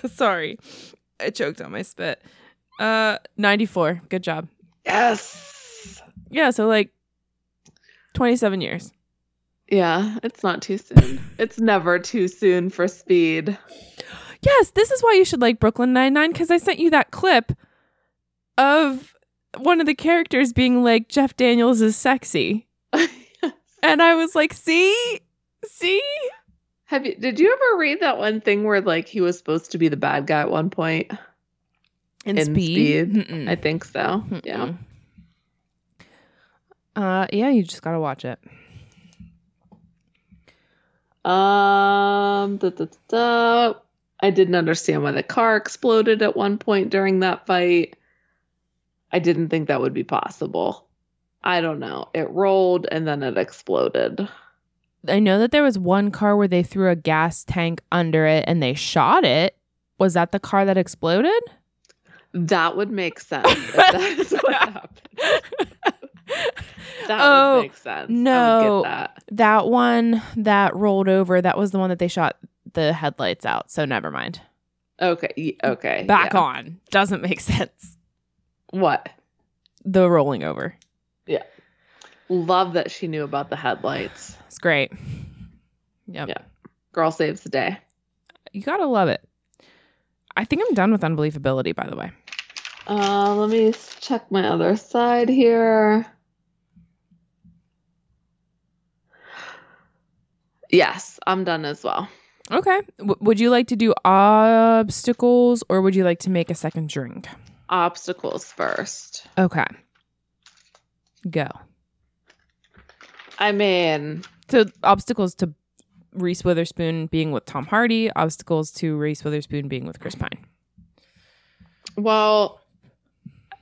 *laughs* Sorry. I choked on my spit. Uh 94. Good job. Yes. Yeah, so like 27 years. Yeah, it's not too soon. it's never too soon for speed. Yes, this is why you should like Brooklyn Nine-Nine cuz I sent you that clip of one of the characters being like Jeff Daniels is sexy. And I was like, "See? See?" Have you did you ever read that one thing where like he was supposed to be the bad guy at one point? In, In speed. Speed. I think so. Yeah. Mm-mm. Uh yeah, you just got to watch it. Um da, da, da. I didn't understand why the car exploded at one point during that fight. I didn't think that would be possible. I don't know. It rolled and then it exploded. I know that there was one car where they threw a gas tank under it and they shot it. Was that the car that exploded? That would make sense if that is what *laughs* happened. That Oh, would make sense. No. that. That one that rolled over, that was the one that they shot the headlights out. So never mind. Okay. Okay. Back yeah. on. Doesn't make *laughs* sense. What? The rolling over. Love that she knew about the headlights. It's great. Yep. Yeah. Girl saves the day. You gotta love it. I think I'm done with unbelievability, by the way. Uh, let me check my other side here. Yes, I'm done as well. Okay. W- would you like to do obstacles or would you like to make a second drink? Obstacles first. Okay. Go. I mean, So obstacles to Reese Witherspoon being with Tom Hardy, obstacles to Reese Witherspoon being with Chris Pine. well,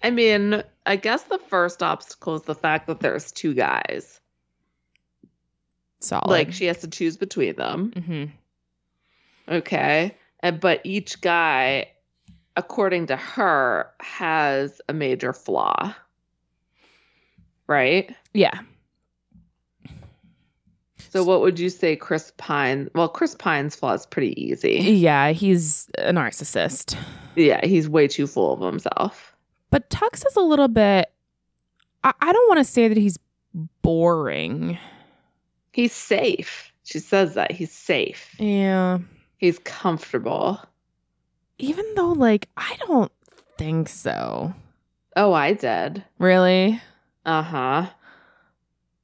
I mean, I guess the first obstacle is the fact that there's two guys. Solid. Like she has to choose between them. Mm-hmm. Okay. And but each guy, according to her, has a major flaw. Right? Yeah. So what would you say Chris Pine well, Chris Pine's flaw is pretty easy. Yeah, he's a narcissist. Yeah, he's way too full of himself. But Tuck's is a little bit I, I don't want to say that he's boring. He's safe. She says that he's safe. Yeah. He's comfortable. Even though like I don't think so. Oh, I did. Really? Uh-huh.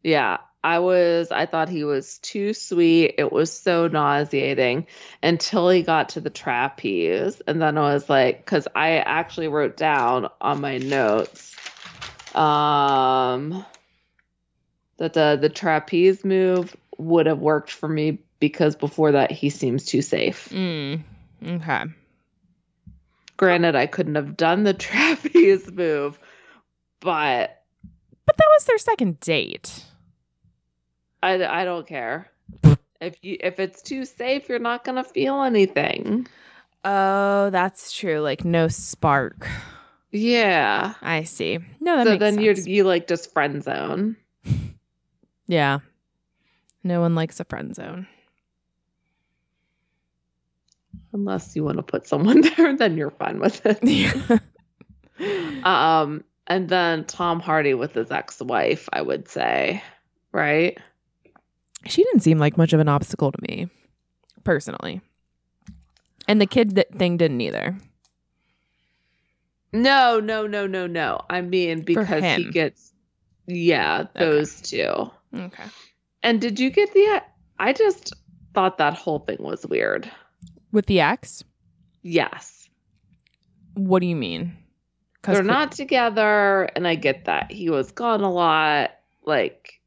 Yeah, I was I thought he was too sweet. It was so nauseating until he got to the trapeze and then I was like cuz I actually wrote down on my notes um that the the trapeze move would have worked for me because before that he seems too safe. Mm. Okay. Granted, I couldn't have done the *laughs* trapeze move, but But that was their second date. I, I don't care. *laughs* If you if it's too safe, you're not gonna feel anything. Oh, that's true. Like no spark. Yeah. I see. No, that so then you're you like just friend zone. *laughs* Yeah. No one likes a friend zone. Unless you want to put someone *laughs* there, then you're fine with it. Um, and then Tom Hardy with his ex-wife, I would say, right? she didn't seem like much of an obstacle to me, personally. And the kid that thing didn't either. No, no, no, no, no. I mean because he gets, yeah, those two. Okay. And did you get the? I just thought that whole thing was weird. With the ex? Yes. What do you mean? They're the- not together and i get that. He was gone a lot. Like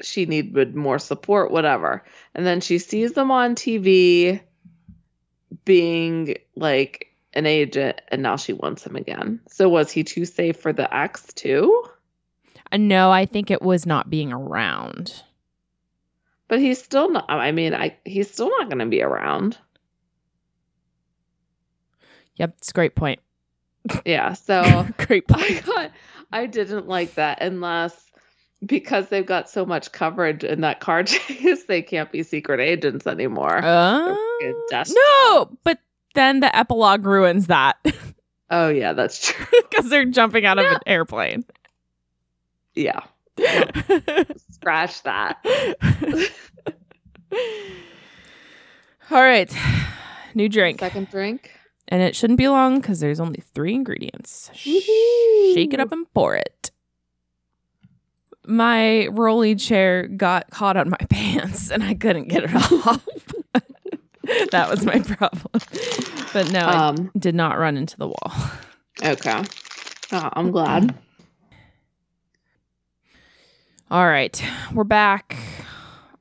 she needed more support whatever. And then she sees them on tv being like an agent and now she wants him again. So was he too safe for the ex too? Uh, no, I think it was not being around. but he's still not i mean i he's still not going to be around. Yep, it's a great point. Yeah so *laughs* great I got I didn't like that unless because they've got so much coverage in that car *laughs* chase, they can't be secret agents anymore. Uh, no, but then the epilogue ruins that Oh yeah, that's *laughs* true. because they're jumping out of an airplane. Yeah. Scratch that. All right. New drink. Second drink. And it shouldn't be long because there's only three ingredients. Woohoo. Shake it up and pour it. My rolly chair got caught on my *laughs* pants and I couldn't get it off. *laughs* that was my problem. But no, I Um. did not run into the wall. Okay. Oh, I'm glad. All right, we're back.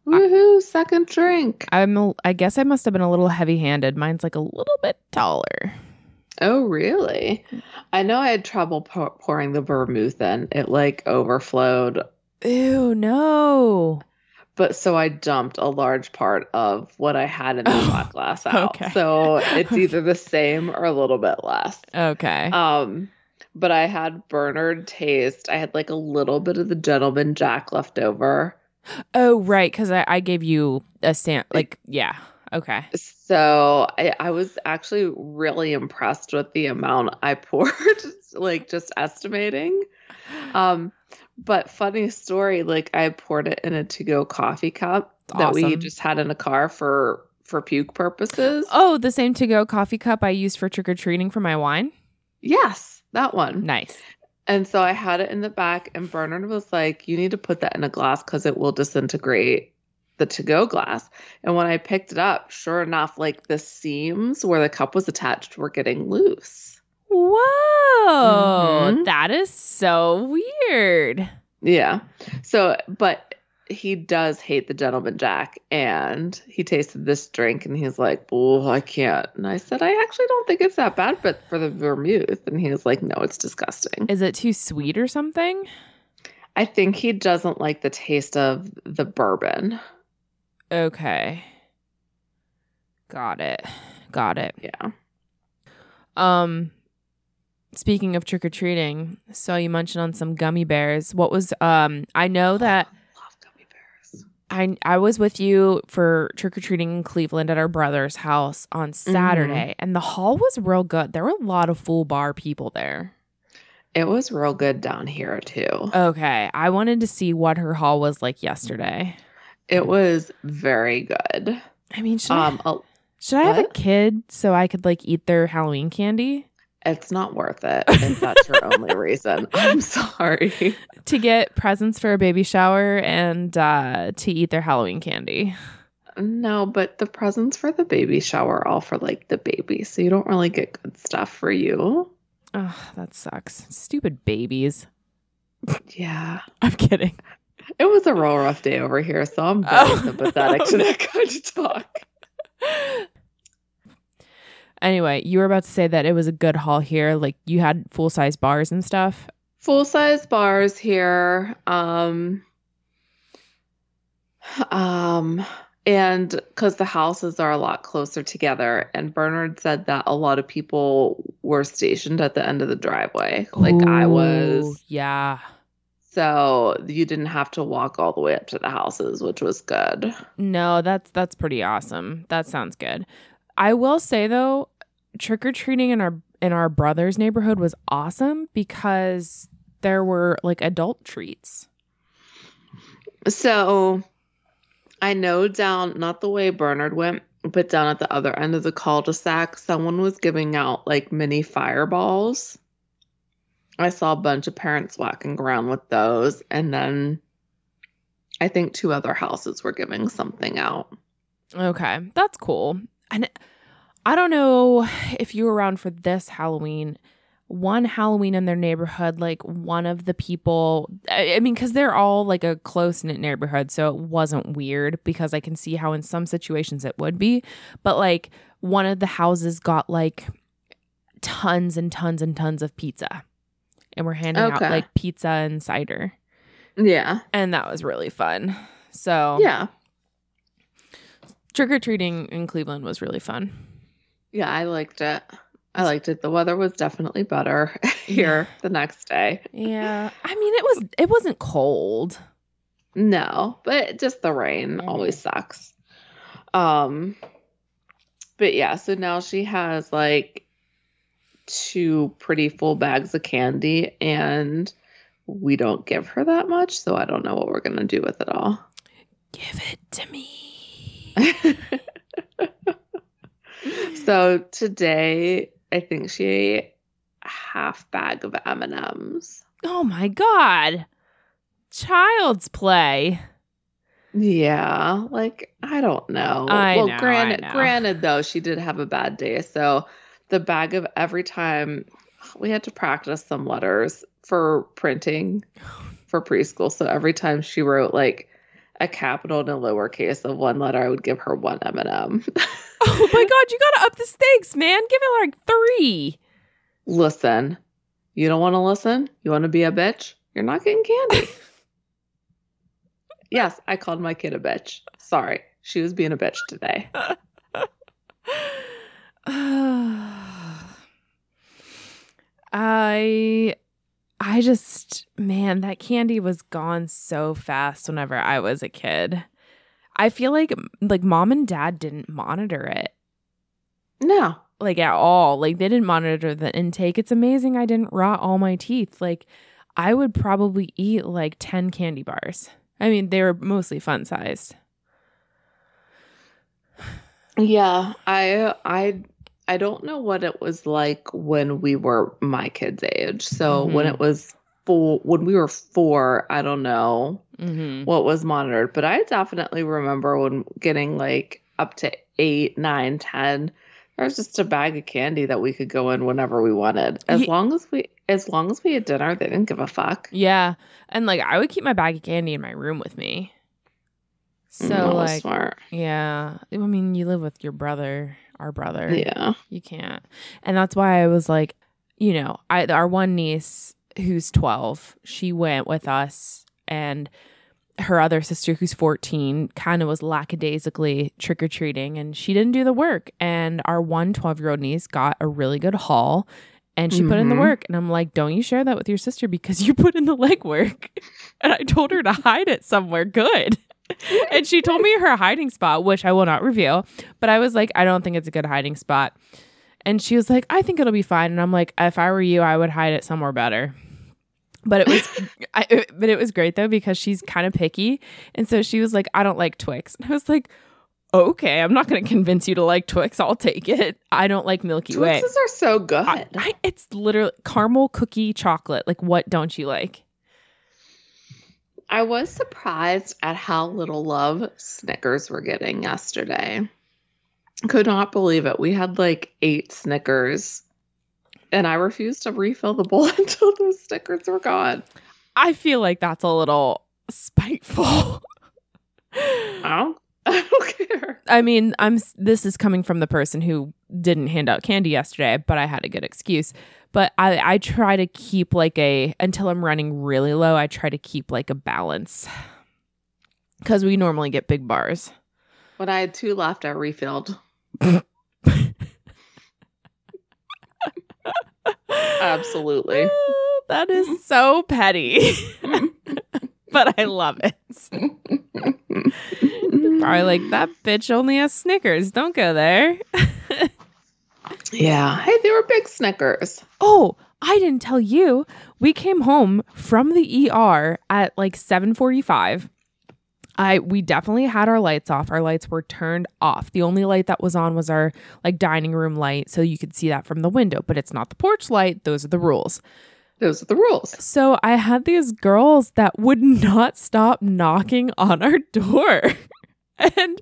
Woohoo! Second drink. I'm. a- I guess I must have been a little heavy-handed. Mine's like a little bit taller. Oh, really? I know I had trouble pour- pouring the vermouth in. It like overflowed, Ew, no. but so I dumped a large part of what I had in the *laughs* Oh, shot glass out. okay. So it's *laughs* either the same or a little bit less. Okay. Um, but I had Bernard taste. I had like a little bit of the gentleman Jack left over. Oh, right, because I, I gave you a sam. Like, yeah. Okay. So I, I was actually really impressed with the amount I *laughs* poured, like just estimating. Um, but funny story, like I poured it in a to-go coffee cup that we just had in a car for for puke purposes. Oh, the same to-go coffee cup I used for trick or treating for my wine. Yes, that one. Nice. And so I had it in the back, and Bernard was like, You need to put that in a glass because it will disintegrate the to go glass. And when I picked it up, sure enough, like the seams where the cup was attached were getting loose. Whoa, Mhm. that is so weird. Yeah. So, but he does hate the gentleman Jack, and he tasted this drink and he's like, Oh, I can't. And I said, I actually don't think it's that bad, but for the vermouth. And he was like, No, it's disgusting. Is it too sweet or something? I think he doesn't like the taste of the bourbon. Okay. Got it. Got it. Yeah. Um speaking of trick or treating, so you mentioned on some gummy bears. What was um I know that love gummy bears. I I was with you for trick or treating in Cleveland at our brother's house on Saturday and the hall was real good. There were a lot of full bar people there. It was real good down here too. Okay, I wanted to see what her hall was like yesterday. It was very good. I mean, should I, Um, a- should I have a kid so I could like eat their Halloween candy? It's not worth it if that's your only *laughs* reason. I'm sorry. to get presents for a baby shower and uh, to eat their Halloween candy. No, but the presents for the baby shower are all for like the baby, so you don't really get good stuff for you. Oh, that sucks. Stupid babies. Yeah. *laughs* I'm kidding. It was a real rough day over here, so I'm very Oh, sympathetic to that kind of talk. *laughs* Anyway, you were about to say that it was a good haul here. Like you had full size bars and stuff. full size bars here um um and because the houses are a lot closer together and bernard said that a lot of people were stationed at the end of the driveway like i was Yeah. so you didn't have to walk all the way up to the houses which was good No, that's that's pretty awesome. That sounds good. I will say though, trick or treating in our in our brother's neighborhood was awesome because there were like adult treats. so i know down not the way bernard went but down at the other end of the cul-de-sac someone was giving out like mini fireballs i saw a bunch of parents walking around with those and then i think two other houses were giving something out Okay, that's cool. And I don't know if you were around for this Halloween. One Halloween in their neighborhood, like one of the people, I I mean, because they're all like a close knit neighborhood, so it wasn't weird because I can see how in some situations it would be. But like one of the houses got like tons and tons and tons of pizza, and we're handing out like pizza and cider, yeah and that was really fun. So yeah trick or treating in Cleveland was really fun. yeah i liked it i liked it the weather was definitely better *laughs* here the next day Yeah. I mean it was it wasn't cold. No, but just the rain always sucks. Um but yeah, so now she has like two pretty full bags of candy and we don't give her that much, so I don't know what we're going to do with it all. Give it to me. *laughs* so today, I think she ate a half bag of M&Ms. oh my god. Child's play. Yeah, like I don't know. I well, know, granted, know. granted though, she did have a bad day, so the bag of every time we had to practice some letters for printing *sighs* for preschool. So every time she wrote like a capital and a lowercase of one letter, I would give her one M and m *laughs* Oh my god, you gotta up the stakes, man. Give it like three. Listen, you don't want to listen. You want to be a bitch. You're not getting candy. *laughs* yes, I called my kid a bitch. Sorry, she was being a bitch today. *sighs* I I just man, that candy was gone so fast whenever I was a kid. I feel like like mom and dad didn't monitor it No, like at all. Like they didn't monitor the intake. It's amazing I didn't rot all my teeth. Like I would probably eat like 10 candy bars. I mean, they were mostly fun sized. *sighs* Yeah, I I I don't know what it was like when we were my kids' age. So when Mhm. it was four, when we were four, I don't know Mm-hmm. what was monitored, but I definitely remember when getting like up to eight, nine, ten. There was just a bag of candy that we could go in whenever we wanted, as long as we as long as we had dinner. They didn't give a fuck. Yeah. And like I would keep my bag of candy in my room with me. So like smart. yeah. I mean, you live with your brother, our brother. Yeah. You can't. And that's why I was like, you know, I our one niece who's 12, she went with us and her other sister who's 14 kind of was lackadaisically trick-or-treating and she didn't do the work and our one 12-year-old niece got a really good haul and she put in the Mhm. work and i'm like don't you share that with your sister because you put in the legwork *laughs* and i told her to hide it somewhere good and she told me her hiding spot which i will not reveal but I was like, I don't think it's a good hiding spot. And she was like, I think it'll be fine. And I'm like, if I were you, I would hide it somewhere better. But it was, *laughs* I, it- but it was great though because she's kind of picky, and so she was like, I don't like Twix. And I was like, okay, I'm not going to convince you to like Twix. I'll take it. I don't like Milky Way. Twixes are so good. I, I, it's literally caramel cookie chocolate. Like, what don't you like? I was surprised at how little love Snickers were getting yesterday. Could not believe it. We had like eight Snickers, and I refused to refill the bowl *laughs* until those Snickers were gone. I feel like that's a little spiteful. I don't, *laughs* I don't care. I mean, I'm this is coming from the person who didn't hand out candy yesterday, but I had a good excuse. But I I try to keep like a until I'm running really low, I try to keep like a balance. Cuz we normally get big bars. When I had two left, I refilled. Absolutely. *laughs* that is *laughs* so petty. *laughs* but I love it. Probably like that bitch only has Snickers. Don't go there. Yeah. Hey, they were big Snickers. Oh, I didn't tell you. We came home from the ER at like 7:45. I we definitely had our lights off. Our lights were turned off. The only light that was on was our like dining room light so you could see that from the window, but it's not the porch light. Those are the rules. Those are the rules. So I had these girls that would *laughs* not stop knocking on our door. *laughs* and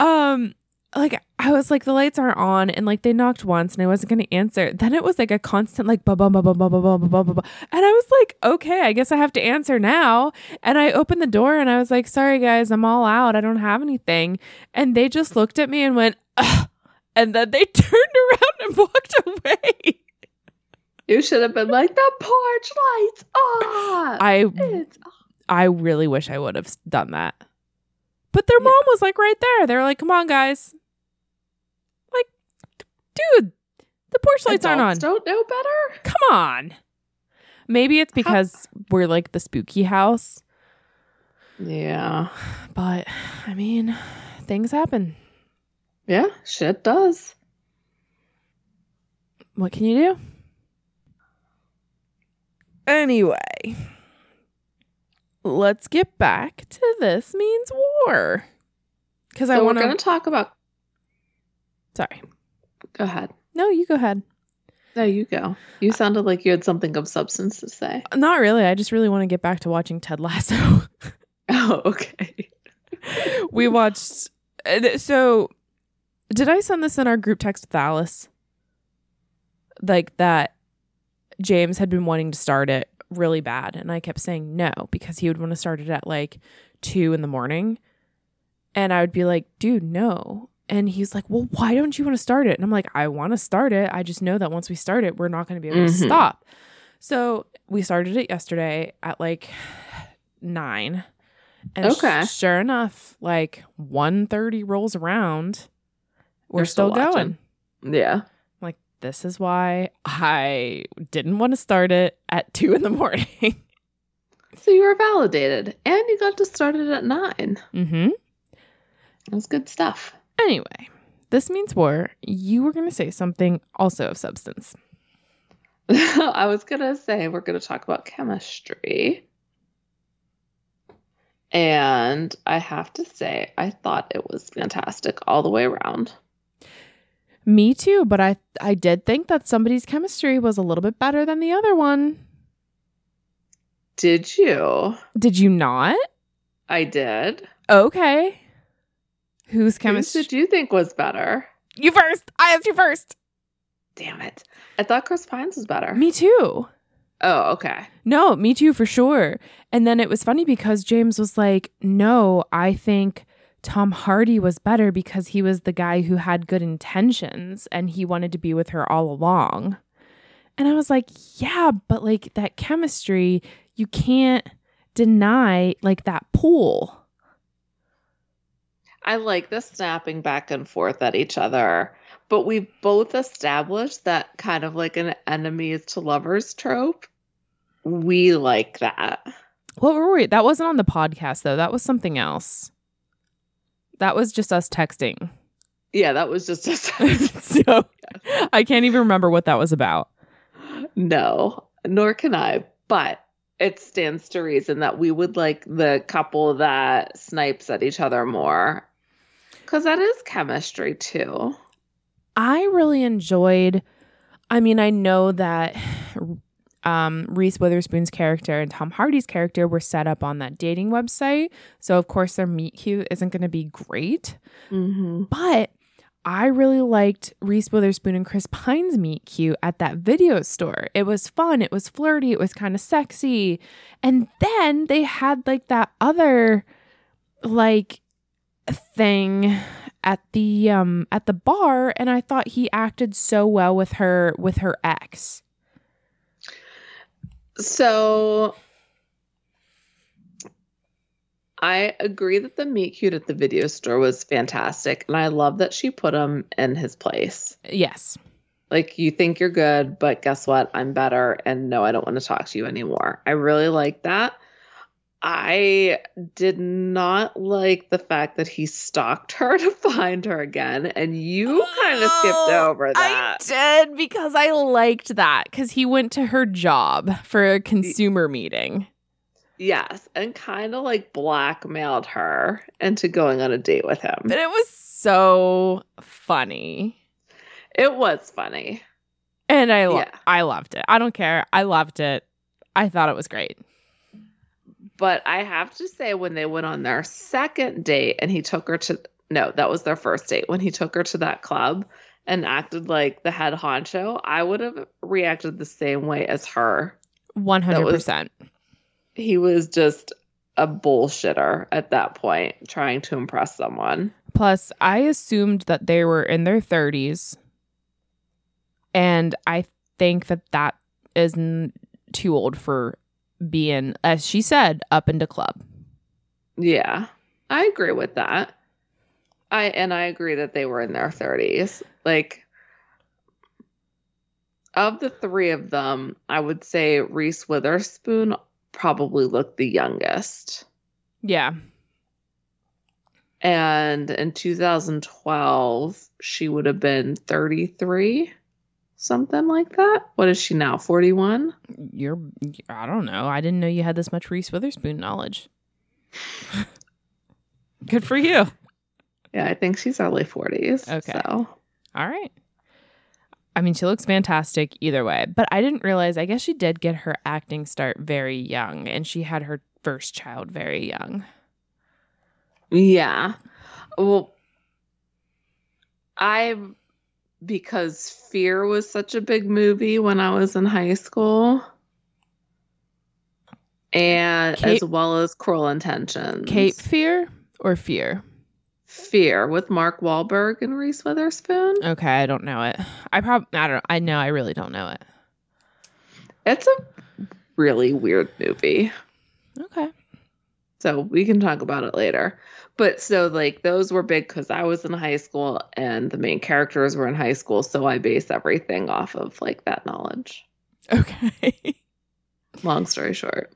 um like I was like the lights aren't on and like they knocked once and I wasn't going to answer. Then it was like a constant like ba ba ba ba ba ba ba ba ba ba. And I was like, "Okay, I guess I have to answer now." And I opened the door and I was like, "Sorry guys, I'm all out. I don't have anything." And they just looked at me and went, Ugh. and then they turned around and walked away. You should have been like the porch lights on. I it's I really wish I would have done that. But their mom was like right there. They were like, "Come on, guys!" Dude, the porch lights aren't on. Don't know better. Come on. Maybe it's because we're like the spooky house, Yeah. *sighs* but I mean, things happen. Yeah, shit does. What can you do? Anyway, let's get back to this means war. Because So I want to. to talk about. Sorry. Go ahead. No, you go ahead. No, you go. You sounded like you had something of substance to say. Not really. I just really want to get back to watching Ted Lasso. *laughs* Oh, okay. *laughs* we watched. So, did I send this in our group text with Alice? Like that James had been wanting to start it really bad. And I kept saying no because he would want to start it at like two in the morning. And I would be like, dude, no. And he's like, well, why don't you want to start it? And I'm like, I want to start it. I just know that once we start it, we're not going to be able to Mhm. stop. So we started it yesterday at like nine. And Okay. sure enough, like 1.30 rolls around. We're You're still, still going. Yeah. Like, this is why I didn't want to start it at two in the morning. *laughs* So you were validated and you got to start it at nine. mm-hmm. That's good stuff. Anyway, this means war. You were going to say something also of substance. *laughs* I was going to say we're going to talk about chemistry. And I have to say, I thought it was fantastic all the way around. Me too, but I I did think that somebody's chemistry was a little bit better than the other one. Did you? Did you not? I did. Okay. Whose Whose chemistry? did you think was better? You first. I asked you first. Damn it. I thought Chris Pine's was better. Me too. Oh, okay. No, me too for sure. And then it was funny because James was like, "No, I think Tom Hardy was better because he was the guy who had good intentions and he wanted to be with her all along." And I was like, "Yeah, but like that chemistry, you can't deny like that pool." I like the snapping back and forth at each other, but we've both established that kind of like an enemies to lovers trope. We like that. What were we? That wasn't on the podcast though. That was something else. That was just us texting. Yeah, that was just a *laughs* so I can't even remember what that was about. no, nor can I. But it stands to reason that we would like the couple that snipes at each other more. Because that is chemistry too. I really enjoyed. I mean, I know that um, Reese Witherspoon's character and Tom Hardy's character were set up on that dating website, so of course their meet cute isn't going to be great. Mm-hmm. But I really liked Reese Witherspoon and Chris Pine's meet cute at that video store. It was fun. It was flirty. It was kind of sexy. And then they had like that other like thing at the um at the bar and I thought he acted so well with her with her ex. So I agree that the meet cute at the video store was fantastic. And I love that she put him in his place. Yes. Like, you think you're good, but guess what? I'm better. And no, I don't want to talk to you anymore. I really like that. I did not like the fact that he stalked her *laughs* to find her again. And you kind of skipped Oh, over that. I did because I liked that because he went to her job for a consumer meeting. Yes. And kind of like blackmailed her into going on a date with him. But it was so funny. It was funny. And I lo- Yeah. I loved it. I don't care. I loved it. I thought it was great. But I have to say, when they went on their second date and he took her to, no, that was their first date, when he took her to that club and acted like the head honcho, I would have reacted the same way as her. 100%. He was just a bullshitter at that point, trying to impress someone. Plus, I assumed that they were in their 30s. And I think that that is too old for being, as she said, up into club. Yeah, I agree with that. I and I agree that they were in their 30s. Like of the three of them, I would say Reese Witherspoon probably looked the youngest. Yeah. And in 2012, she would have been 33, something like that. What is she now? 41? You're, I don't know. I didn't know you had this much Reese Witherspoon knowledge. *laughs* Good for you. Yeah, I think she's early 40s. Okay. So. All right. I mean, she looks fantastic either way, but I didn't realize, I guess she did get her acting start very young and she had her first child very young. Yeah. Well, I because Fear was such a big movie when I was in high school. And as well as Cruel Intentions. Cape Fear or Fear? Fear with Mark Wahlberg and Reese Witherspoon. Okay, I don't know it. I probably, I don't, I know, I really don't know it. It's a really weird movie. Okay. So we can talk about it later. But so like those were big because I was in high school and the main characters were in high school. So I base everything off of like that knowledge. Okay. *laughs* Long story short.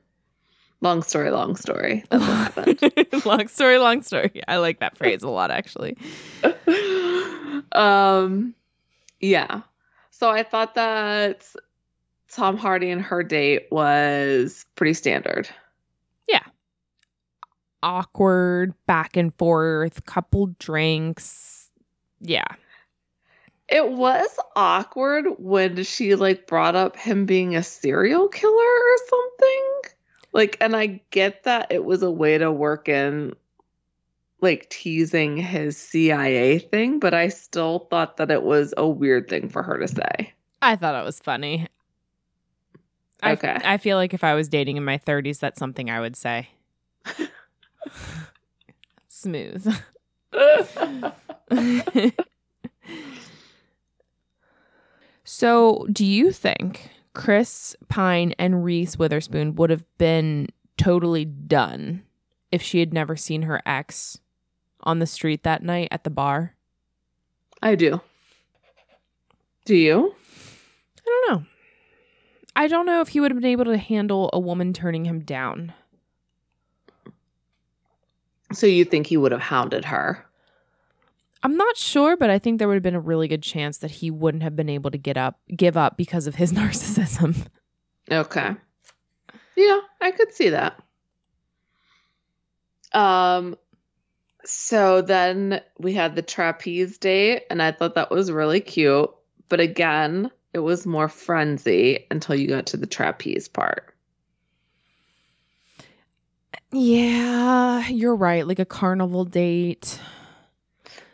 Long story, long story. *laughs* That's what happened. long story, long story. I like that phrase a lot, actually. *laughs* um yeah. So I thought that Tom Hardy and her date was pretty standard. Awkward, back and forth, couple drinks. Yeah. It was awkward when she like brought up him being a serial killer or something. Like, and I get that it was a way to work in like teasing his CIA thing, but I still thought that it was a weird thing for her to say. I thought it was funny. I, Okay. I feel like if I was dating in my 30s, that's something I would say. *laughs* Smooth. *laughs* so, do you think Chris Pine and Reese Witherspoon would have been totally done if she had never seen her ex on the street that night at the bar? I do. Do you? I don't know. I don't know if he would have been able to handle a woman turning him down. So you think he would have hounded her? I'm not sure, but I think there would have been a really good chance that he wouldn't have been able to get up, give up because of his *laughs* narcissism. Okay. Yeah, I could see that. Um so then we had the trapeze date and I thought that was really cute, but again, it was more frenzy until you got to the trapeze part. Yeah, you're right. Like a carnival date.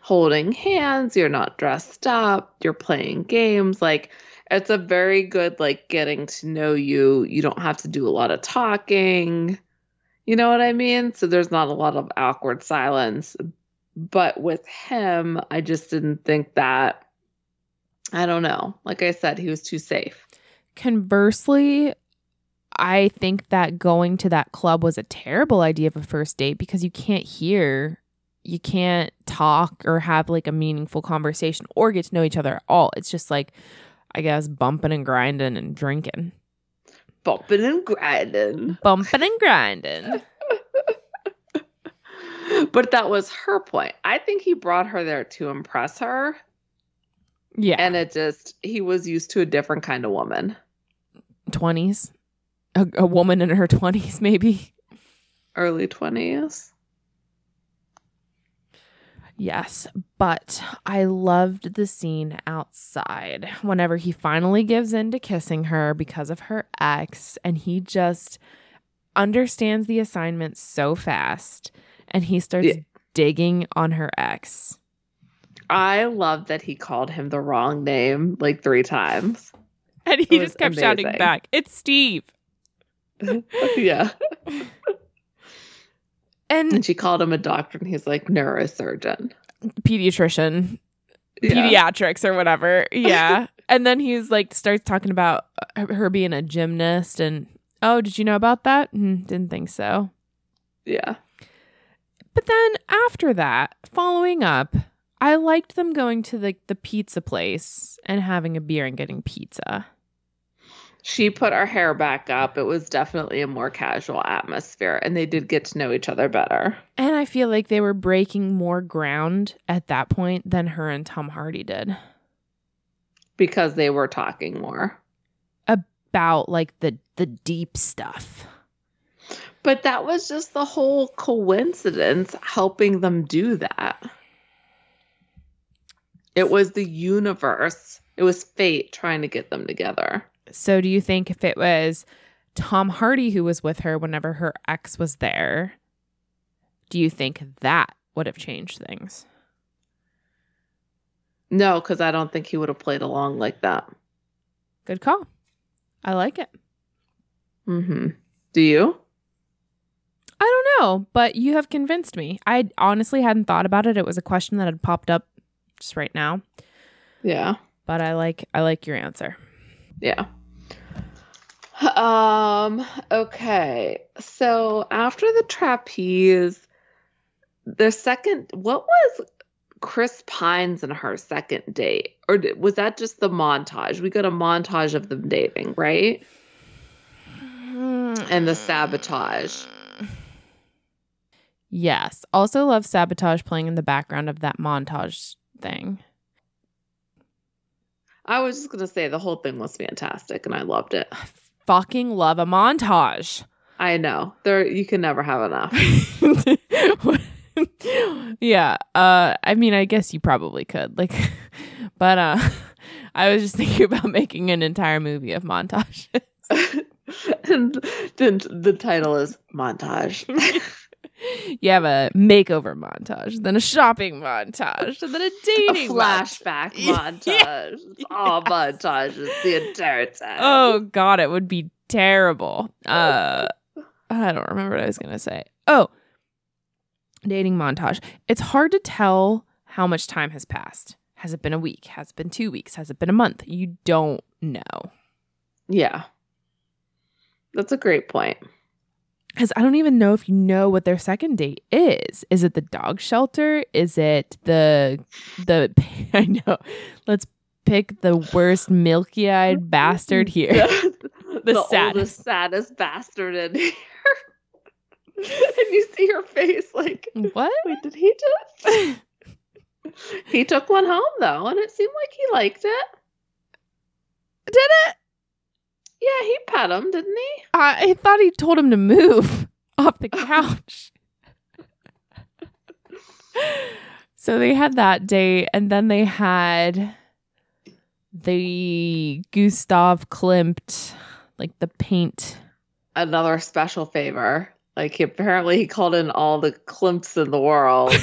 Holding hands, you're not dressed up, you're playing games like it's a very good like getting to know you. You don't have to do a lot of talking. You know what I mean? So there's not a lot of awkward silence. But with him, I just didn't think that. I don't know. Like I said, he was too safe. Conversely, I think that going to that club was a terrible idea of a first date because you can't hear, you can't talk or have like a meaningful conversation or get to know each other at all. It's just like, I guess, bumping and grinding and drinking. Bumping and grinding. Bumping and grinding. *laughs* But that was her point. I think he brought her there to impress her. Yeah. And it just, he was used to a different kind of woman. 20s. A, a woman in her 20s, maybe. Early 20s. Yes, but I loved the scene outside whenever he finally gives in to kissing her because of her ex, and he just understands the assignment so fast and he starts Yeah. digging on her ex. I love that he called him the wrong name like three times. And he just kept shouting back, It's Steve. *laughs* yeah. And And she called him a doctor, and he's like neurosurgeon. pediatrician, Yeah. pediatrics or whatever. *laughs* Yeah. and then he's like starts talking about uh, her being a gymnast and oh, did you know about that? Hmm, didn't think so. yeah. But then after that, following up, I liked them going to the the pizza place and having a beer and getting pizza. She put her hair back up. It was definitely a more casual atmosphere, and they did get to know each other better. And I feel like they were breaking more ground at that point than her and Tom Hardy did because they were talking more. about like the the deep stuff. But that was just the whole coincidence helping them do that. It was the universe, it was fate trying to get them together. So do you think if it was Tom Hardy who was with her whenever her ex was there, do you think that would have changed things? No, because I don't think he would have played along like that. Good call. I like it. Mm-hmm. Do you? I don't know, but you have convinced me. I honestly hadn't thought about it. It was a question that had popped up just right now, Yeah. but I like I like your answer. Yeah. Um, okay. So after the trapeze, the second what was Chris Pine's and her second date? Or was that just the montage? We got a montage of them dating, right? And the sabotage. Yes. Also love sabotage playing in the background of that montage thing. I was just gonna say the whole thing was fantastic and I loved it. Fucking love a montage. I know. There you can never have enough. *laughs* yeah. Uh I mean I guess you probably could. Like *laughs* but uh *laughs* I was just thinking about making an entire movie of montages. and then the title is montage. You have a makeover montage, then a shopping montage, and then a *laughs* a dating flashback *laughs* Yeah. montage. It's all montages the entire time. Oh god, it would be terrible. *laughs* Uh I don't remember what I was going to say. Oh. Dating montage. It's hard to tell how much time has passed. Has it been a week? Has it been 2 weeks? Has it been a month? You don't know. yeah. That's a great point. Cuz I don't even know if you know what their second date is. Is it the dog shelter? Is it the the *laughs* I know. Let's pick the worst milky-eyed *laughs* bastard here. *laughs* the, saddest. oldest, saddest bastard in here. and you see her face like, what? wait, did he just? he took one home though, and it seemed like he liked it. Did it? Yeah, he pet him, didn't he? I, I thought he told him to move *laughs* off the *laughs* couch. so they had that date, and then they had the Gustav Klimt, like the paint. Another special favor. Like he, apparently he called in all the Klimts in the world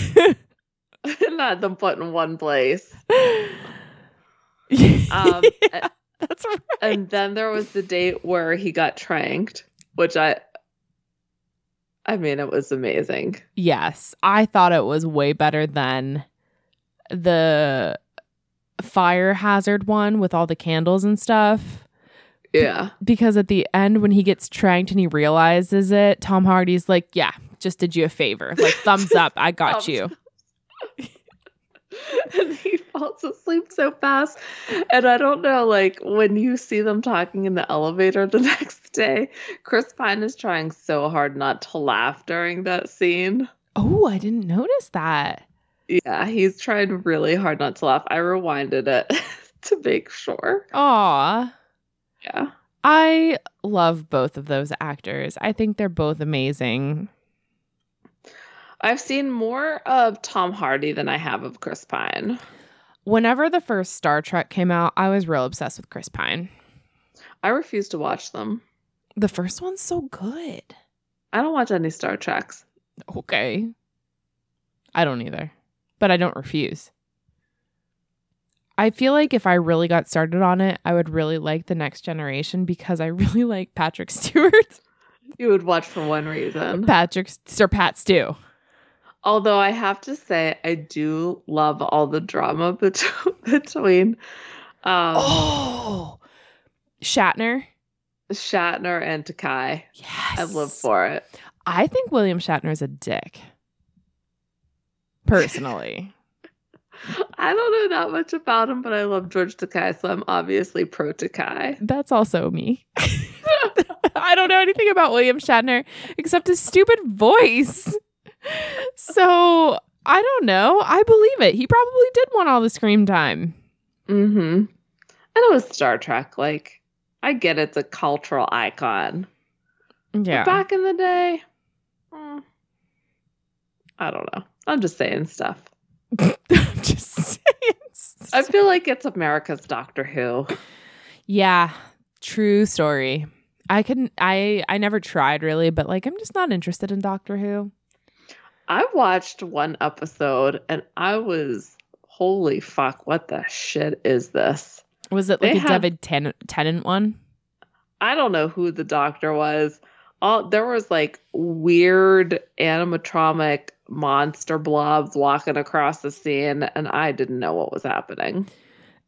and had them put in one place. *laughs* Um, a- *laughs* That's right. and then there was the date where he got tranked, which I, I mean, it was amazing. Yes, I thought it was way better than the fire hazard one with all the candles and stuff. Yeah, because at the end when he gets tranked and he realizes it, Tom Hardy's like, "Yeah, just did you a favor. Like thumbs up, I got *laughs* you." *laughs* and he falls asleep so fast. And I don't know, like when you see them talking in the elevator the *laughs* next day, Chris Pine is trying so hard not to laugh during that scene. Oh, I didn't notice that. Yeah, he's trying really hard not to laugh. I rewinded it *laughs* to make sure. Aw. Yeah. I love both of those actors. I think they're both amazing. I've seen more of Tom Hardy than I have of Chris Pine. Whenever the first Star Trek came out, I was real obsessed with Chris Pine. I refuse to watch them. The first one's so good. I don't watch any Star Treks. Okay. I don't either, but I don't refuse. I feel like if I really got started on it, I would really like the next generation because I *laughs* really like Patrick Stewart. You would watch for one reason. Patrick Sir Pat Stew. Although I have to say, I do love all the drama *laughs* bet- between um, oh, Shatner. Shatner and Takei. Yes, I live for it. I think William Shatner is a dick. Personally, *laughs* *laughs* I don't know that much about him, but I love George Takei, so I'm obviously pro Takei. That's also me. I don't know anything about William Shatner except his stupid voice. So I don't know. I believe it. He probably did want all the screen time. Mm-hmm. And it was Star Trek. Like, I get it's a cultural icon. Yeah. But back in the day, mm, I don't know. I'm just saying stuff. *laughs* just saying. I feel like it's America's Doctor Who. Yeah, true story. I couldn't I I never tried really, but like I'm just not interested in Doctor Who. I watched one episode and I was holy fuck, what the shit is this? Was it They like a have- David Ten- Tennant one? I don't know who the doctor was. All there was like weird animatronic monster blobs walking across the scene, and I didn't know what was happening.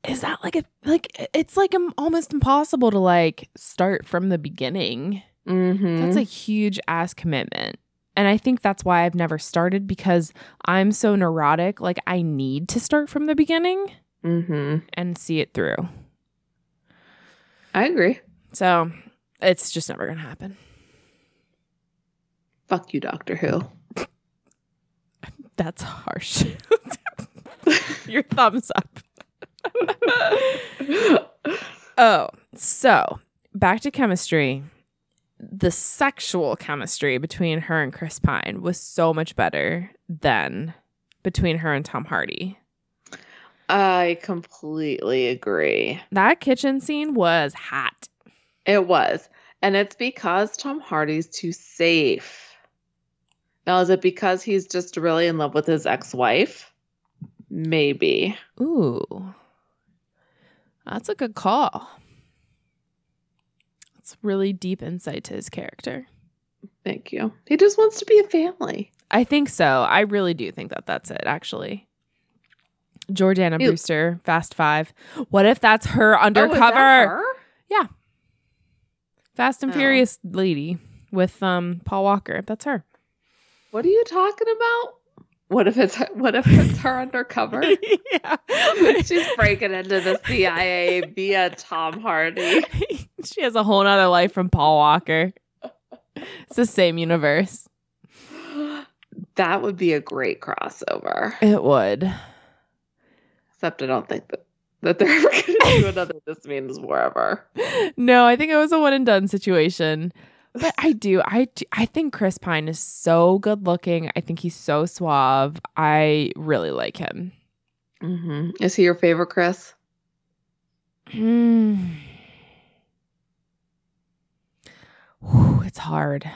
Is that like a like it's like almost impossible to like start from the beginning. Mm-hmm. That's a huge ass commitment. And I think that's why I've never started because I'm so neurotic. Like, I need to start from the beginning mm-hmm. and see it through. I agree. So it's just never going to happen. Fuck you, Doctor Who. *laughs* That's harsh. *laughs* Your thumbs up. *laughs* Oh, so back to chemistry. The sexual chemistry between her and Chris Pine was so much better than between her and Tom Hardy. I completely agree. That kitchen scene was hot. It was. And it's because Tom Hardy's too safe. Now, is it because he's just really in love with his ex wife? Maybe. Ooh. That's a good call. It's really deep insight to his character. Thank you. He just wants to be a family. I think so. I really do think that that's it, actually. Jordana Ew. Brewster, Fast Five. What if that's her Oh, undercover her? Fast and Oh. Furious lady with um Paul Walker? That's her. What are you talking about? What if it's what if it's her undercover? *laughs* yeah. She's breaking into the CIA via Tom Hardy. *laughs* she has a whole nother life from Paul Walker. It's the same universe. That would be a great crossover. It would. Except I don't think that, that they're ever going to do another This Means Wherever. *laughs* No, I think it was a one and done situation. But I do. I I think Chris Pine is so good looking. I think he's so suave. I really like him. hmm Is he your favorite, Chris? Mm. Whew, *sighs* it's hard.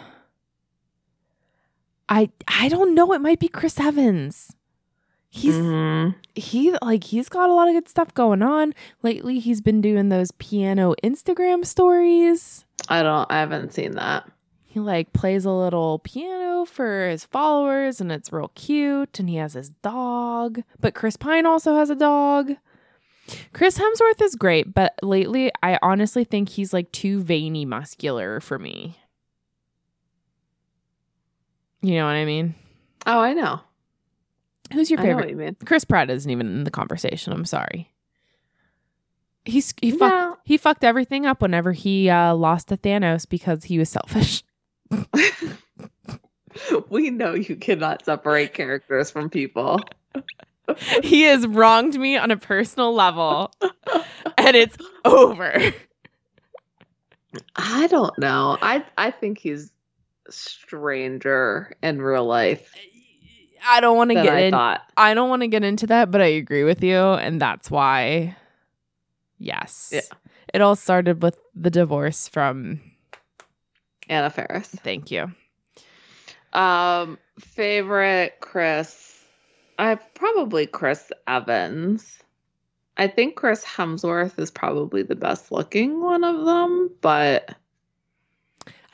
I I don't know. It might be Chris Evans. He's Mhm. he like he's got a lot of good stuff going on lately. He's been doing those piano Instagram stories. I don't. I haven't seen that. He like plays a little piano for his followers, and it's real cute. And he has his dog, but Chris Pine also has a dog. Chris Hemsworth is great, but lately I honestly think he's like too veiny muscular for me. You know what I mean? Oh, I know. Who's your favorite? you. Chris Pratt isn't even in the conversation. I'm sorry. He's he fucked he fucked everything up whenever he uh, lost to Thanos because he was selfish. *laughs* *laughs* we know you cannot separate characters from people. *laughs* he has wronged me on a personal level, and it's over. I don't know. I I think he's stranger in real life I don't want to get I in. thought. I don't want to get into that, but I agree with you, and that's why. Yes. Yeah. It all started with the divorce from. Anna Faris. Thank you. Um, favorite Chris. I probably Chris Evans. I think Chris Hemsworth is probably the best looking one of them, but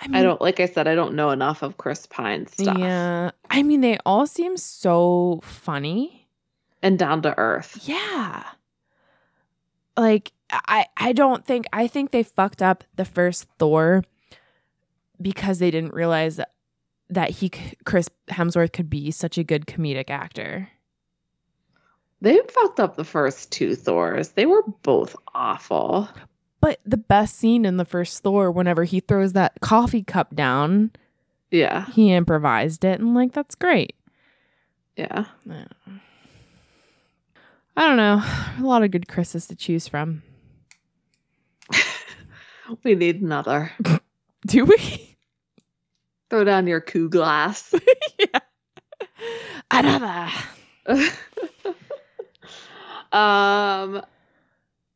I, mean, I don't like I said, I don't know enough of Chris Pine's stuff. Yeah. I mean, they all seem so funny. And down to earth. Yeah. Like I I don't think I think they fucked up the first Thor because they didn't realize that, that he Chris Hemsworth could be such a good comedic actor. They fucked up the first two Thors. They were both awful. But the best scene in the first Thor, whenever he throws that coffee cup down, Yeah. he improvised it, and like that's great. Yeah. Yeah. I don't know. A lot of good Chris's to choose from. *laughs* We need another. *laughs* Do we? Throw down your coupe glass. *laughs* yeah. Another. um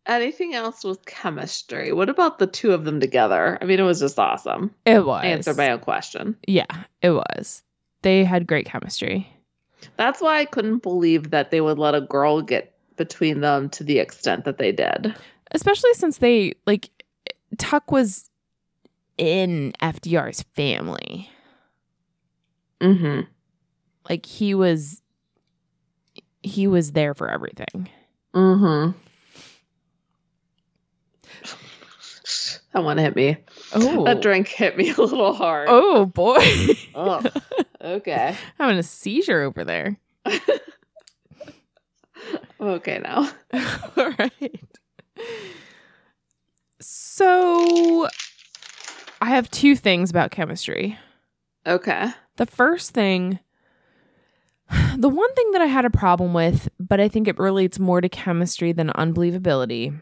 anything else with chemistry? What about the two of them together? I mean, it was just awesome. It was. I answered my own question. Yeah, it was. They had great chemistry. That's why I couldn't believe that they would let a girl get between them to the extent that they did. Especially since they, like, Tuck was in FDR's family. Mm-hmm. Like, he was. He was there for everything. Mm-hmm. That one hit me. Oh. That drink hit me *laughs* a little hard. Oh, boy. Ugh. Okay. *laughs* Having a seizure over there. *laughs* Okay now. All right. So I have two things about chemistry. Okay. The first thing, the one thing that I had a problem with, but I think it relates more to chemistry than unbelievability,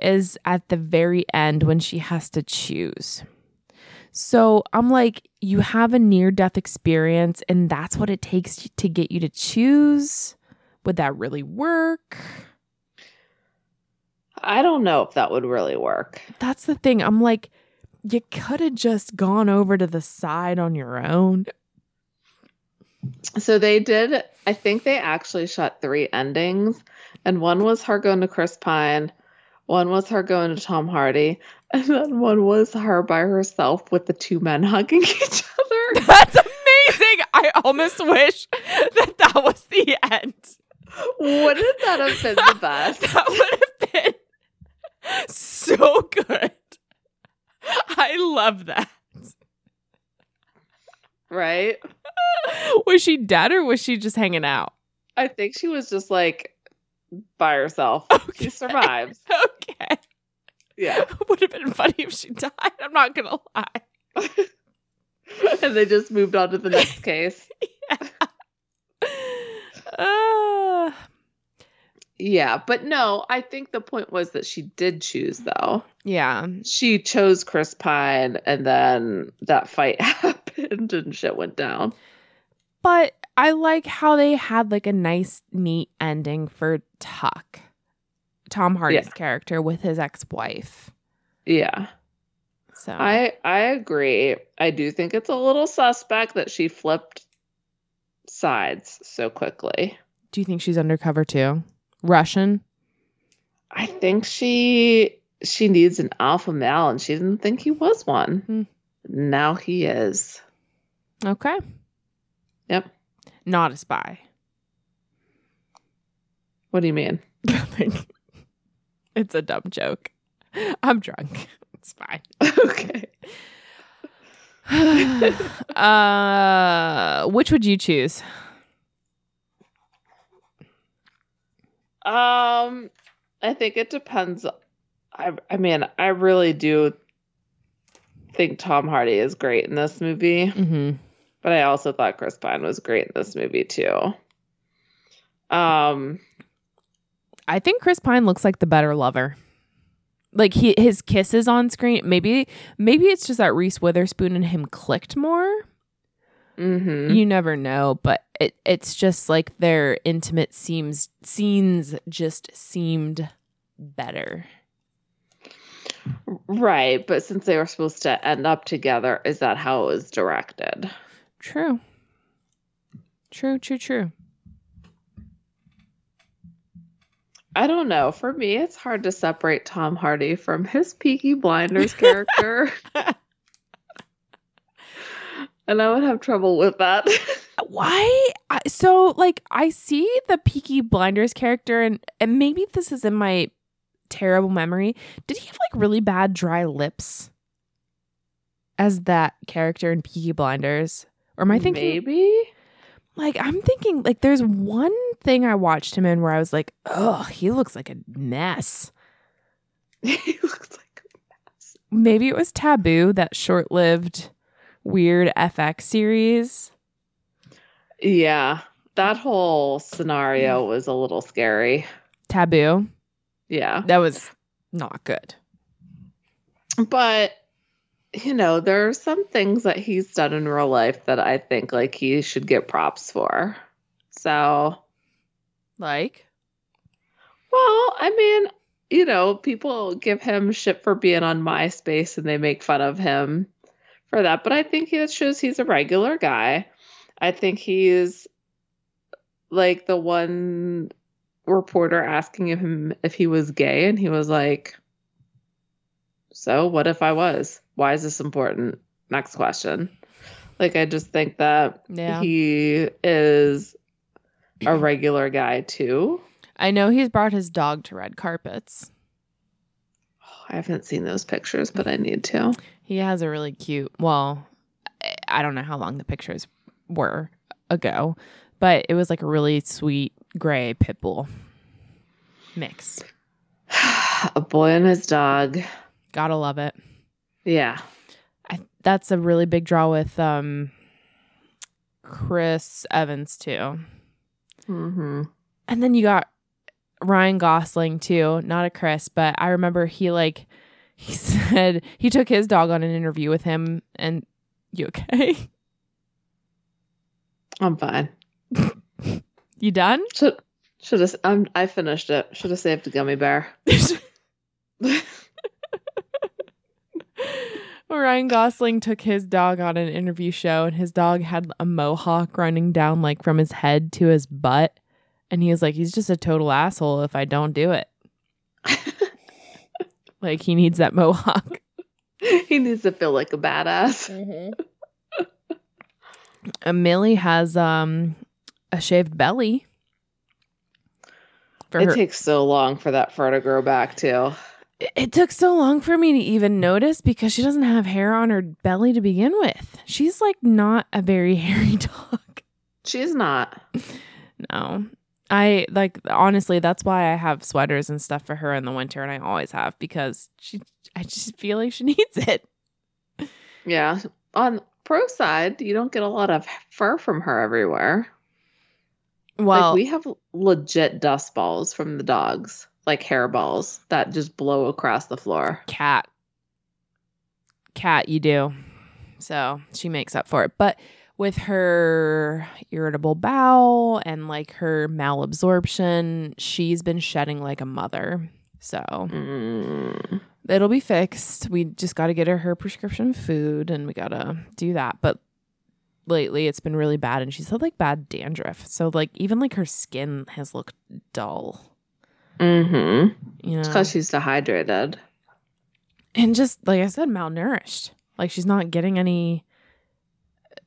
is at the very end when she has to choose. So I'm like, you have a near death experience, and that's what it takes to get you to choose. Would that really work? I don't know if that would really work. That's the thing. I'm like, you could have just gone over to the side on your own. So they did, I think they actually shot three endings, and one was her going to Chris Pine, one was her going to Tom Hardy, and then one was her by herself with the two men hugging *laughs* each other. *laughs* That's amazing. I almost wish that that was the end. Wouldn't that have been the *laughs* best? That would have been so good. I love that. Right? Was she dead or was she just hanging out? I think she was just like by herself. Okay. She survives. *laughs* Okay. Yeah. *laughs* Would have been funny if she died. I'm not going to lie. *laughs* and they just moved on to the next case. yeah. Uh, Yeah, but no, I think the point was that she did choose though. yeah. She chose Chris Pine and then that fight happened and shit went down. But I like how they had like a nice, neat ending for Tuck, Tom Hardy's Yeah. character with his ex-wife. Yeah. So I I agree. I do think it's a little suspect that she flipped sides so quickly. do you think she's undercover too? Russian? I think she she needs an alpha male and she didn't think he was one. Hmm. Now he is. Okay. Yep. Not a spy. What do you mean? *laughs* Nothing. it's a dumb joke. I'm drunk. *laughs* It's fine. *laughs* okay. *sighs* uh, which would you choose? Um, I think it depends. I I mean, I really do think Tom Hardy is great in this movie, Mm-hmm. but I also thought Chris Pine was great in this movie too. Um, I think Chris Pine looks like the better lover. Like he his kisses on screen. Maybe maybe it's just that Reese Witherspoon and him clicked more. mhm. You never know, but it it's just like their intimate seems scenes just seemed better. right, but since they were supposed to end up together, is that how it was directed? True. True, true, true. I don't know. For me, it's hard to separate Tom Hardy from his Peaky Blinders character. *laughs* and I would have trouble with that. *laughs* Why? So like I see the Peaky Blinders character and and maybe this is in my terrible memory. Did he have like really bad dry lips as that character in Peaky Blinders? Or am I thinking Maybe? Like I'm thinking like there's one thing I watched him in where I was like, oh, he looks like a mess. *laughs* he looks like a mess. Maybe it was Taboo, that short lived, weird FX series. Yeah, that whole scenario mm. was a little scary. Taboo. Yeah. That was not good. But you know, there are some things that he's done in real life that I think like he should get props for. So, Like, well, I mean, you know, people give him shit for being on MySpace and they make fun of him for that, but I think he shows he's a regular guy. I think he's like the one reporter asking him if he was gay and he was like so what if I was? Why is this important? Next question. Like I just think that yeah. he is a regular guy too. I know he's brought his dog to red carpets. Oh, I haven't seen those pictures, but I need to. He has a really cute, well, I- I don't know how long the pictures were ago, but it was like a really sweet gray pit bull mix. *sighs* a boy and his dog. Gotta love it. Yeah. I, that's a really big draw with um Chris Evans too. Mm-hmm. And then you got Ryan Gosling too, not a Chris, but I remember he like *laughs* he said he took his dog on an interview with him and you okay? I'm fine. You done? Should should have. Um, I finished it. Should have saved the gummy bear. *laughs* *laughs* Ryan Gosling took his dog on an interview show and his dog had a mohawk running down like from his head to his butt. And he was like, he's just a total asshole if I don't do it. *laughs* like he needs that mohawk. *laughs* he needs to feel like a badass. And Millie has um a shaved belly. It her. takes so long for that fur to grow back too. It- took so long for me to even notice because she doesn't have hair on her belly to begin with. She's like not a very *laughs* hairy dog. She's not. No. I like honestly that's why I have sweaters and stuff for her in the winter and I always have because she I just feel like she *laughs* needs it. Yeah. On pro side, you don't get a lot of fur from her everywhere. Well, like we have legit dust balls from the dogs, like hair balls that just blow across the floor. cat. Cat you do. So, she makes up for it. But with her irritable bowel and like her malabsorption, she's been shedding like a mother. So, Mm. it'll be fixed. We just got to get her her prescription food and we got to do that. But lately it's been really bad and she's had like bad dandruff. So like even like her skin has looked dull, Mm-hmm. you know. It's because she's dehydrated. and just like I said malnourished. Like she's not getting any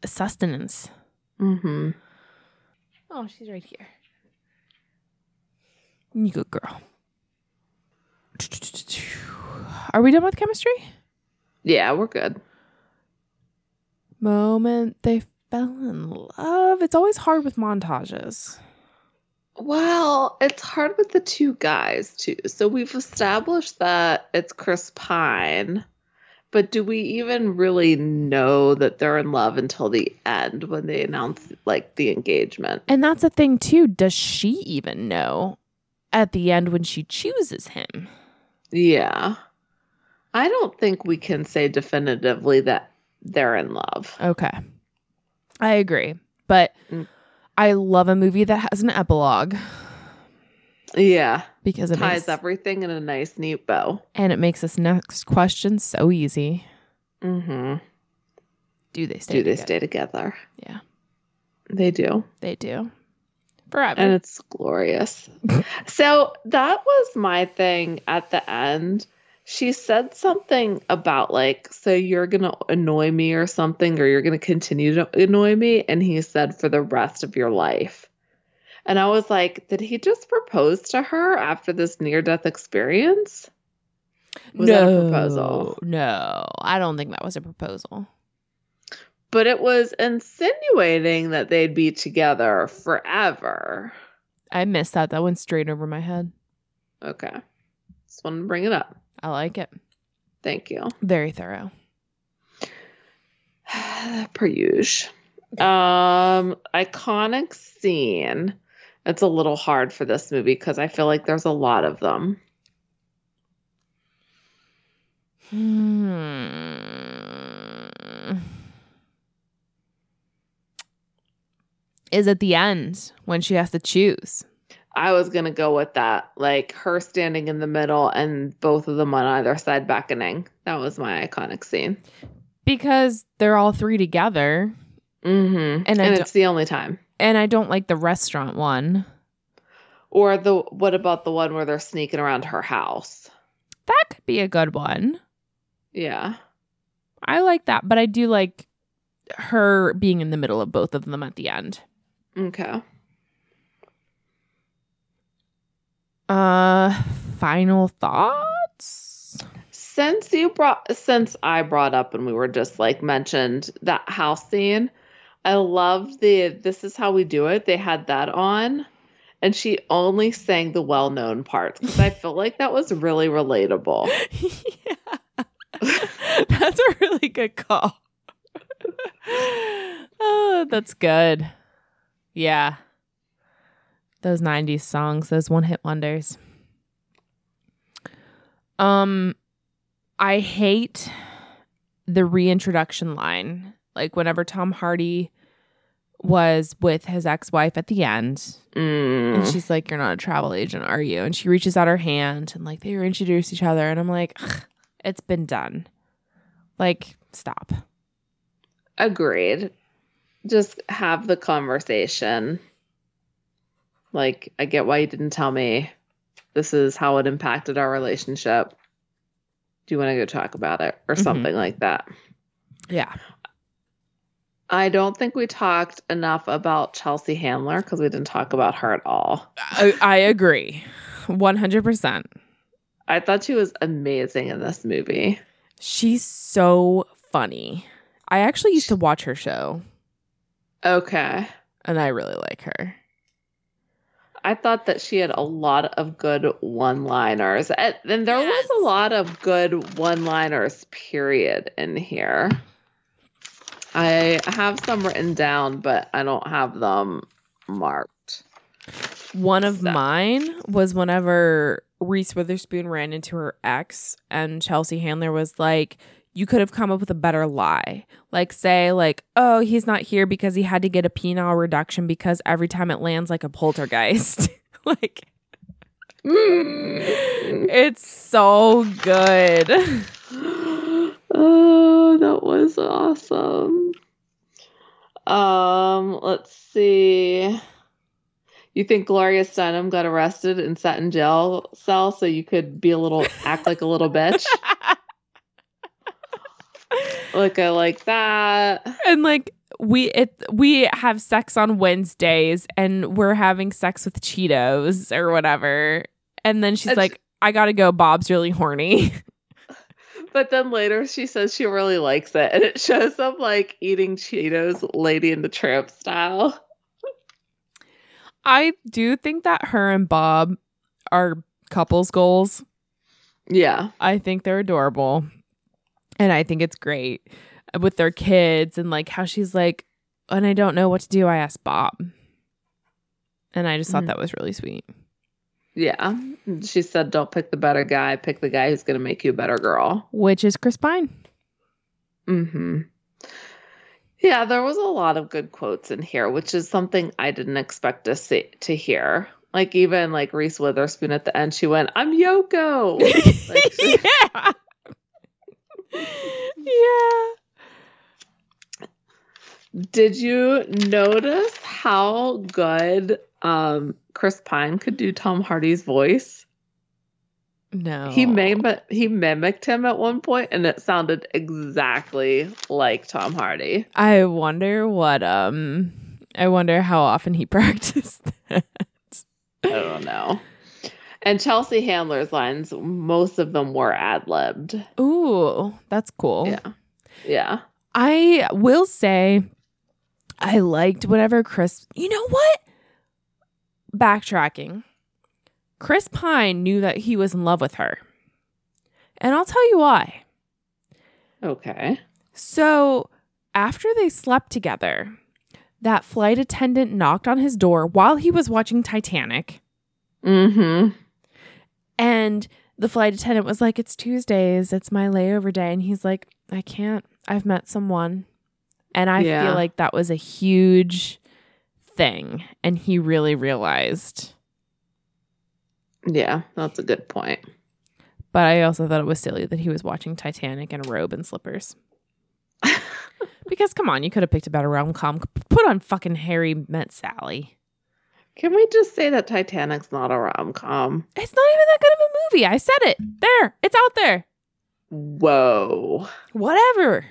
sustenance. Mm-hmm. Oh, she's right here. You good girl. Are we done with chemistry? Yeah, we're good. moment they fell in love. It's always hard with montages. Well, it's hard with the two guys too. So we've established that it's Chris Pine, but do we even really know that they're in love until the end when they announce like the engagement? And that's a thing too. Does she even know at the end when she chooses him? Yeah. I don't think we can say definitively that they're in love. Okay. I agree. But Mm. I love a movie that has an epilogue Yeah. because it Ties makes, everything in a nice, neat bow. and it makes this next question so easy. Mm-hmm. Do they stay Do they together? stay together? Yeah. They do. They do. Forever. and it's glorious. *laughs* so that was my thing at the end. She said something about like, so you're gonna annoy me or something, or you're gonna continue to annoy me, and he said for the rest of your life. And I was like, did he just propose to her after this near death experience? Was no, that a proposal? No, I don't think that was a proposal. But it was insinuating that they'd be together forever. I missed that. That went straight over my head. Okay. Just wanted to bring it up. I like it. Thank you. Very thorough. *sighs* per usual. Um, iconic scene. It's a little hard for this movie because I feel like there's a lot of them. Hmm. Is at the end when she has to choose. I was gonna go with that, like her standing in the middle and both of them on either side beckoning. That was my iconic scene. Because they're all three together. Mm-hmm. And And, it's the only time. And I don't like the restaurant one. Or the what about the one where they're sneaking around her house? That could be a good one. Yeah. I like that, but I do like her being in the middle of both of them at the end. Okay. Uh final thoughts? Since you brought since I brought up and we were just like mentioned that house scene, I love the this is how we do it. They had that on and she only sang the well-known parts because I feel like that was really relatable. *laughs* yeah. *laughs* That's a really good call. *laughs* oh, that's good. Yeah. Those 90s songs, those one-hit wonders. Um I hate the reintroduction line. Like whenever Tom Hardy was with his ex-wife at the end Mm. and she's like, You're not a travel agent, are you? And she reaches out her hand and like they introduce each other. And I'm like, It's been done. Like, stop. Agreed. Just have the conversation. Like, I get why you didn't tell me. This is how it impacted our relationship. Do you want to go talk about it or Mhm. something like that? Yeah. I don't think we talked enough about Chelsea Handler because we didn't talk about her at all. I, I agree. 100%. I thought she was amazing in this movie. She's so funny. I actually used to watch her show Okay. and I really like her. I thought that she had a lot of good one liners. And and there Yes. was a lot of good one liners, period, in here. I have some written down, but I don't have them marked. One of So- mine was whenever Reese Witherspoon ran into her ex and Chelsea Handler was like, you could have come up with a better lie. Like say like, oh, he's not here because he had to get a penile reduction because every time it lands like a poltergeist. *laughs* like Mm. *laughs* it's so good. oh, that was awesome. Um, let's see. You think Gloria Steinem got arrested and sat in jail cell so you could be a little act like a little bitch? *laughs* Like I like that. and like we it we have sex on Wednesdays and we're having sex with Cheetos or whatever. And then she's And like, I gotta go, Bob's really horny. *laughs* But then later she says she really likes it and it shows them like eating Cheetos Lady and the Tramp style. I do think that her and Bob are couples goals. Yeah. I think they're adorable. And I think it's great with their kids and like how she's like, and I don't know what to do. I asked Bob. And I just thought Mhm. that was really sweet. Yeah. She said don't pick the better guy, pick the guy who's gonna make you a better girl. Which is Chris Pine. Mm-hmm. Yeah, there was a lot of good quotes in here, which is something I didn't expect to see to hear. Like even like Reese Witherspoon at the end, she went, "I'm Yoko." *laughs* Like, she- yeah. Yeah. Did you notice how good um, Chris Pine could do Tom Hardy's voice? No. He mim- he mimicked him at one point, and it sounded exactly like Tom Hardy. I wonder what um I wonder how often he *laughs* practiced that. I don't know. And Chelsea Handler's lines, most of them were ad libbed. Ooh, that's cool. Yeah. Yeah. I will say I liked whatever Chris You know what? backtracking, Chris Pine knew that he was in love with her. And I'll tell you why. Okay. So, after they slept together, that flight attendant knocked on his door while he was watching Titanic. Mm-hmm. And the flight attendant was like, It's Tuesdays. It's my layover day. And he's like, I can't. I've met someone. And I Yeah. feel like that was a huge thing. And he really realized. Yeah, that's a good point. But I also thought it was silly that he was watching Titanic in a robe and slippers. *laughs* Because come on, you could have picked a better rom com. Put on fucking Harry Met Sally. Can we just say that Titanic's not a rom com? It's not even that good of a movie. I said it. There. It's out there. Whoa. Whatever.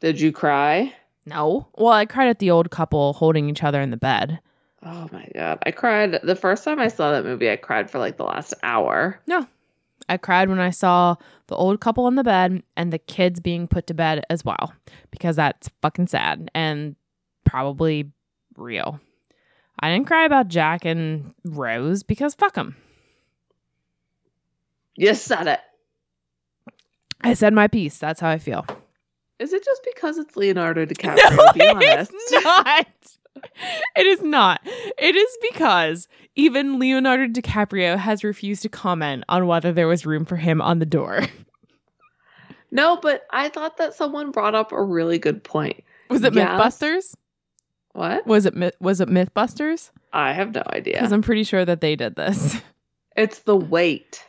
Did you cry? No. Well, I cried at the old couple holding each other in the bed. Oh my god. I cried the first time I saw that movie, I cried for like the last hour. No. I cried when I saw the old couple in the bed and the kids being put to bed as well, because that's fucking sad and probably real. I didn't cry about Jack and Rose because fuck them. You said it. I said my piece. That's how I feel. Is it just because it's Leonardo *laughs* DiCaprio? be honest. it's *laughs* not. It is not. It is because even Leonardo DiCaprio has refused to comment on whether there was room for him on the door. No, but I thought that someone brought up a really good point. Was it Yes. Mythbusters? What? Was it was it Mythbusters? I have no idea. Because I'm pretty sure that they did this. *laughs* It's the weight.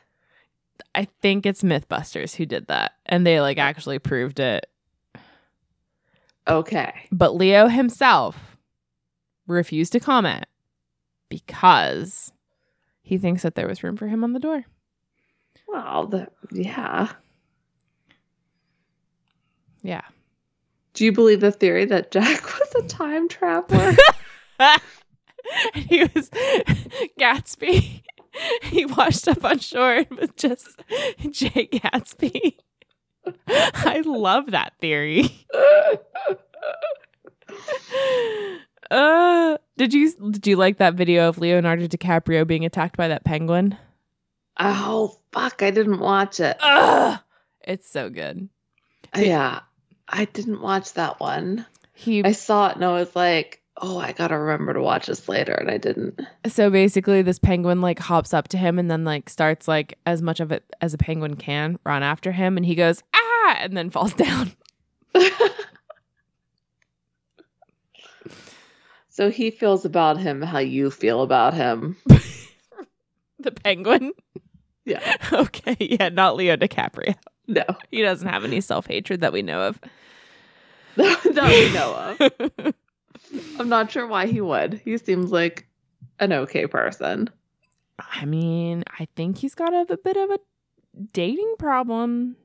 I think it's Mythbusters who did that, and they like actually proved it. Okay. But Leo himself refused to comment because he thinks that there was room for him on the door. Well, the, yeah. Yeah. Do you believe the theory that Jack *laughs* was a time traveler? *laughs* he was *laughs* Gatsby. He washed up on shore and was just Jay Gatsby. I love that theory. Uh, did you did you like that video of Leonardo DiCaprio being attacked by that penguin? oh, fuck. I didn't watch it. Ugh, it's so good. Yeah. I didn't watch that one. He I saw it and I was like, oh, I got to remember to watch this later. And I didn't. so basically this penguin like hops up to him and then like starts like as much of it as a penguin can run after him and he goes ah and then falls *laughs* down. *laughs* so he feels about him how you feel about him. *laughs* The penguin. Yeah. Okay, yeah, not Leo DiCaprio. No. He doesn't have any self hatred that we know of. *laughs* that we know of. *laughs* I'm not sure why he would. He seems like an okay person. I mean, I think he's got a, a bit of a dating problem.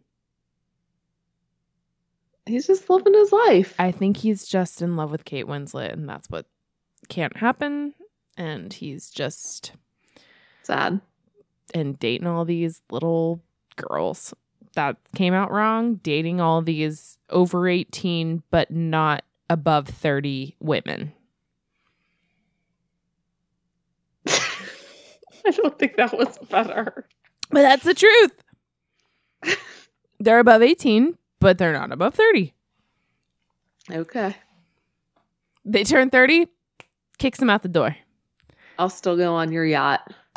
He's just living his life. I think he's just in love with Kate Winslet, and that's what can't happen. And he's just Sad. and dating all these little girls that came out wrong, dating all these over 18 but not above 30 women. *laughs* I don't think that was better. But that's the truth. they're above 18, but they're not above 30. Okay. They turn 30, kicks them out the door. I'll still go on your yacht. *laughs*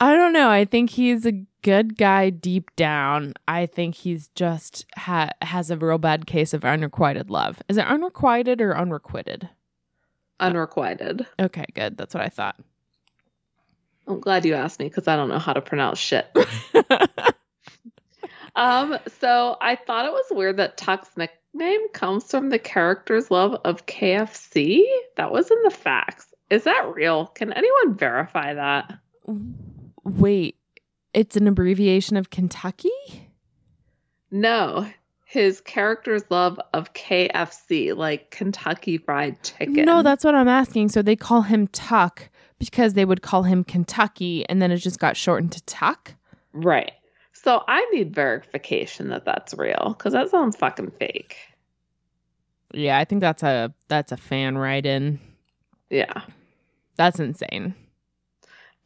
I don't know. I think he's a good guy deep down. I think he's just ha- has a real bad case of unrequited love. Is it unrequited or unrequited? Unrequited. Okay, good. That's what I thought. I'm glad you asked me because I don't know how to pronounce shit. *laughs* Um, so I thought it was weird that Tuck's nickname comes from the character's love of KFC. That was in the facts. Is that real? Can anyone verify that? Wait, it's an abbreviation of Kentucky? No. His character's love of KFC, like Kentucky Fried Chicken. No, that's what I'm asking. So they call him Tuck because they would call him Kentucky and then it just got shortened to Tuck? right. So I need verification that that's real because that sounds fucking fake. Yeah, I think that's a that's a fan write in. Yeah. That's insane.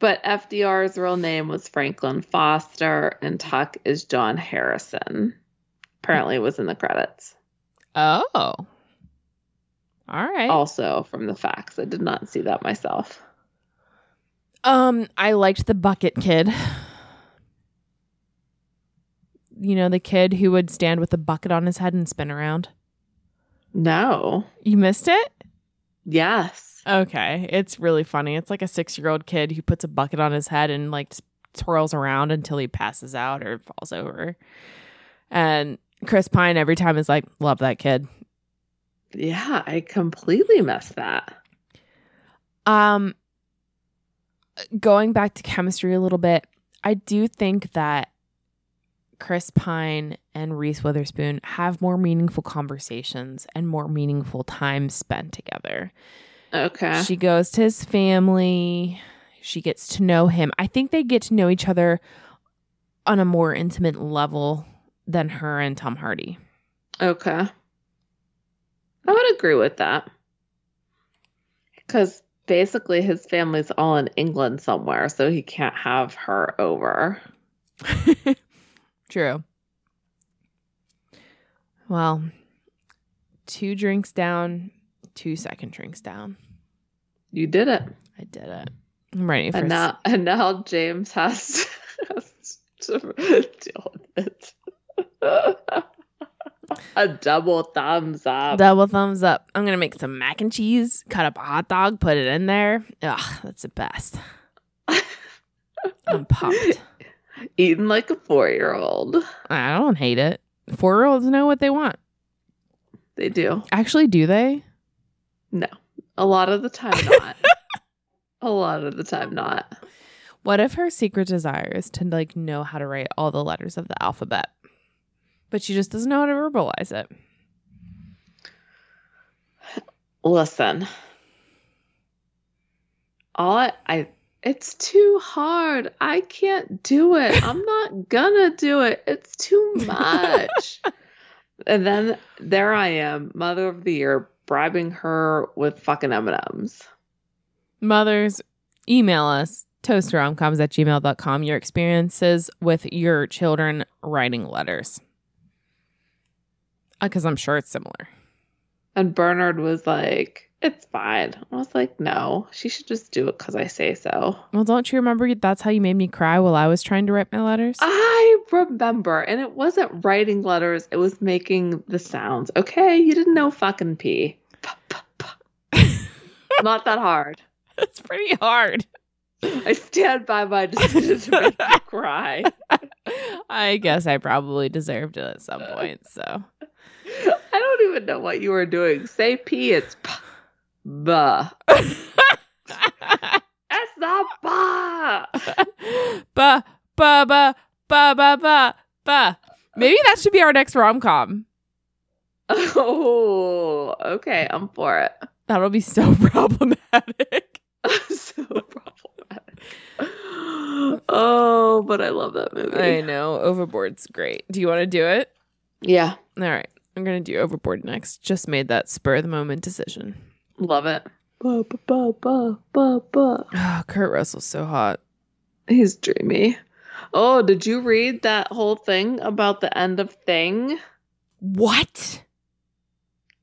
But FDR's real name was Franklin Foster, and Tuck is John Harrison. Apparently, it was in the credits. Oh. All right. Also, from the facts, I did not see that myself. Um, I liked the bucket kid. You know, the kid who would stand with a bucket on his head and spin around. No. You missed it? Yes. Okay. It's really funny. It's like a six year old kid who puts a bucket on his head and like twirls around until he passes out or falls over. And Chris Pine every time is like, love that kid. Yeah, I completely missed that. Um, going back to chemistry a little bit, I do think that Chris Pine and Reese Witherspoon have more meaningful conversations and more meaningful time spent together. Okay. She goes to his family. She gets to know him. I think they get to know each other on a more intimate level than her and Tom Hardy. Okay. I would agree with that. Because basically his family's all in England somewhere, so he can't have her over. *laughs* True. Well, two drinks down, two second drinks down. You did it. I did it. I'm ready for And now and now James has to, *laughs* has to deal with it. *laughs* A double thumbs up. double thumbs up. I'm gonna make some mac and cheese, cut up a hot dog, put it in there. Ugh, that's the best. I'm pumped. *laughs* Eating like a four year old. I don't hate it. Four year olds know what they want. They do. Actually, do they? No. A lot of the time not. a lot of the time not. What if her secret desire is to like know how to write all the letters of the alphabet, but she just doesn't know how to verbalize it? Listen. All I, I it's too hard. I can't do it. I'm *laughs* not gonna do it. It's too much. *laughs* and then there I am, mother of the year, bribing her with fucking M&Ms. Mothers, email us toasttoromcoms at gmail.com your experiences with your children writing letters. Uh, because I'm sure it's similar. And Bernard was like, it's fine. I was like, no, she should just do it because I say so. Well, don't you remember that's how you made me cry while I was trying to write my letters? I remember. And it wasn't writing letters, it was making the sounds. Okay, you didn't know fucking P. *laughs* Not that hard. It's pretty hard. I stand by my decision to make you *laughs* cry. I guess I probably deserved it at some point. So I don't even know what you were doing. Say P, it's p. Buh. *laughs* That's not ba. ba ba ba ba ba ba ba. Maybe that should be our next rom com. Oh, okay. I'm for it. That'll be so *laughs* problematic. *laughs* so problematic. Oh, but I love that movie. I know. Overboard's great. Do you want to do it? Yeah, All right. I'm going to do Overboard next. Just made that spur of the moment decision. love it. Ba, ba, ba, ba, ba, ba. Oh, Kurt Russell's so hot. He's dreamy. Oh, did you read that whole thing about the end of Thing? What?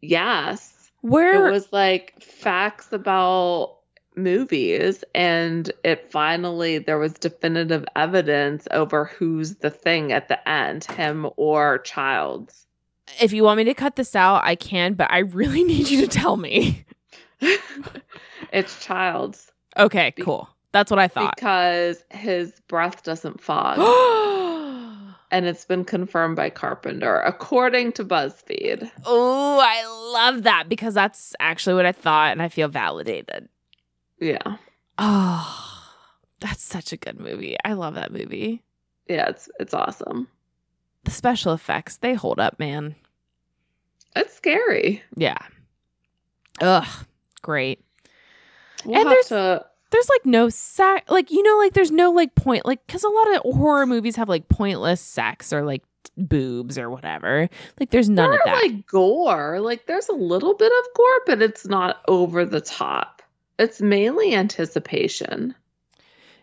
Yes. Where? It was like facts about movies, and it finally, there was definitive evidence over who's the thing at the end, him or Childs. if you want me to cut this out, I can, but I really *laughs* need you to tell me. *laughs* it's Childs Okay, cool. That's what I thought. because his breath doesn't fog. *gasps* *gasps* and it's been confirmed by Carpenter, according to BuzzFeed. oh, I love that because that's actually what I thought, and I feel validated. Yeah. Oh, *sighs* that's such a good movie. I love that movie. Yeah, it's it's awesome. The special effects, they hold up, man. It's scary. Yeah. Ugh, great. We'll And have there's- to There's like no sex, like, you know, like there's no like point, like, because a lot of horror movies have like pointless sex or like boobs or whatever. Like, there's none there of that. like gore. Like there's a little bit of gore, but it's not over the top. It's mainly anticipation.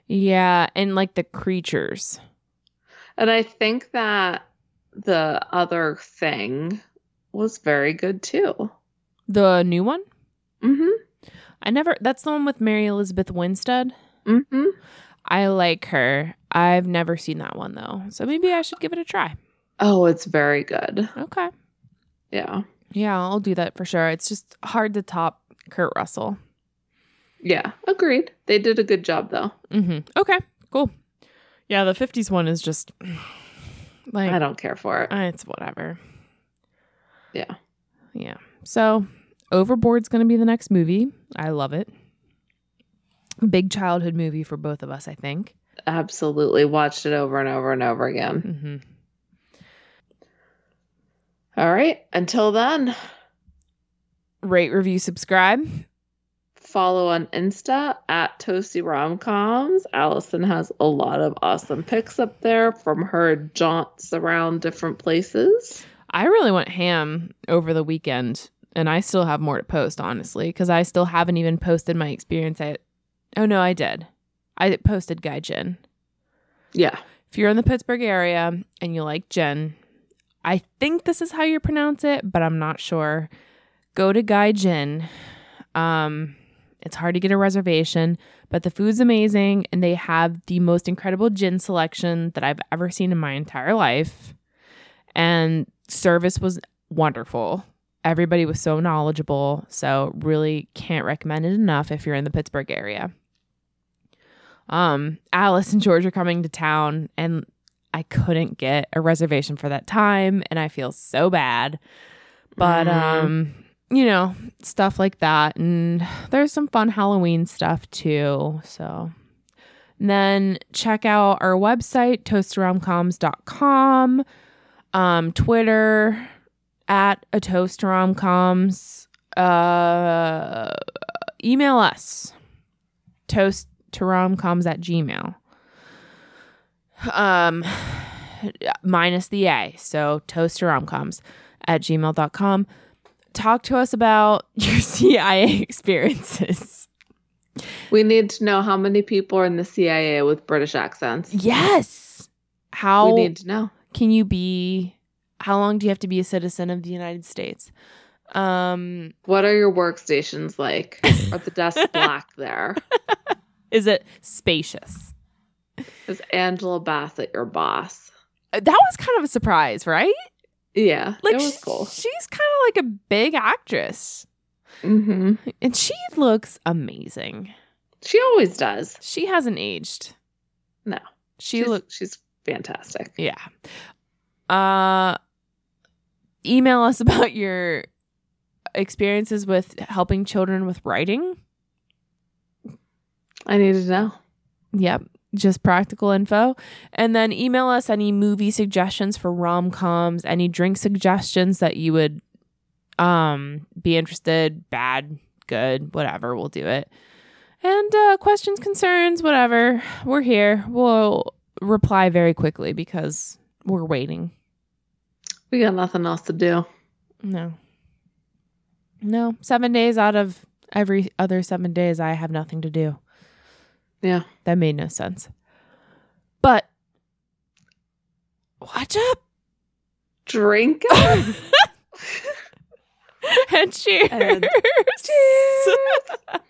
Yeah, and like the creatures. And I think that the other thing was very good too. The new one? Mhm. I never that's the one with Mary Elizabeth Winstead. Mhm. I like her. I've never seen that one though. So maybe I should give it a try. Oh, it's very good. Okay. Yeah. Yeah, I'll do that for sure. It's just hard to top Kurt Russell. Yeah, agreed. They did a good job though. hmm Okay, cool. Yeah, the 50s one is just *sighs* like I don't care for it. uh, it's whatever. Yeah. Yeah. So, Overboard's going to be the next movie. I love it. Big childhood movie for both of us, I think. Absolutely. Watched it over and over and over again. hmm All right. Until then, Rate, review, subscribe. follow on Insta at Toasty Romcoms. Allison has a lot of awesome pics up there from her jaunts around different places. I really went ham over the weekend, and I still have more to post, honestly, because I still haven't even posted my experience at. Oh no, I did. I posted Guy Gaijin. Yeah. If you're in the Pittsburgh area and you like gin, I think this is how you pronounce it, but I'm not sure. Go to Gaijin. Um, it's hard to get a reservation, but the food's amazing, and they have the most incredible gin selection that I've ever seen in my entire life. And service was wonderful. Everybody was so knowledgeable. So really can't recommend it enough if you're in the Pittsburgh area. Um, Alice and George are coming to town and I couldn't get a reservation for that time and I feel so bad. But Mhm. um, you know, stuff like that and there's some fun Halloween stuff too. So and then check out our website toasttoromcoms.com um Twitter at a toasttoromcoms uh email us. Toast to romcoms at gmail. Um minus the a so toasttoromcoms at gmail.com talk to us about *laughs* your cia experiences. We need to know how many people are in the CIA with British accents. yes. How We need to know. can you be how long do you have to be a citizen of the united states um What are your workstations like? *laughs* Are the desks black there? is it spacious Is Angela Bassett your boss? Uh, that was kind of a surprise right Yeah, like it was cool. she's kind of like a big actress hmm and she looks amazing She always does. she hasn't aged No. she looks she's fantastic. yeah uh email us *laughs* about your experiences with helping children with writing I need to know. Yep. Just practical info. And then email us any movie suggestions for rom coms, any drink suggestions that you would um be interested, bad, good, whatever, we'll do it. And uh questions, concerns, whatever. We're here. We'll reply very quickly because we're waiting. We got nothing else to do. No. No. Seven days out of every other seven days I have nothing to do. Yeah. That made no sense. But watch up Drink *laughs* up. and cheers. And cheers. *laughs*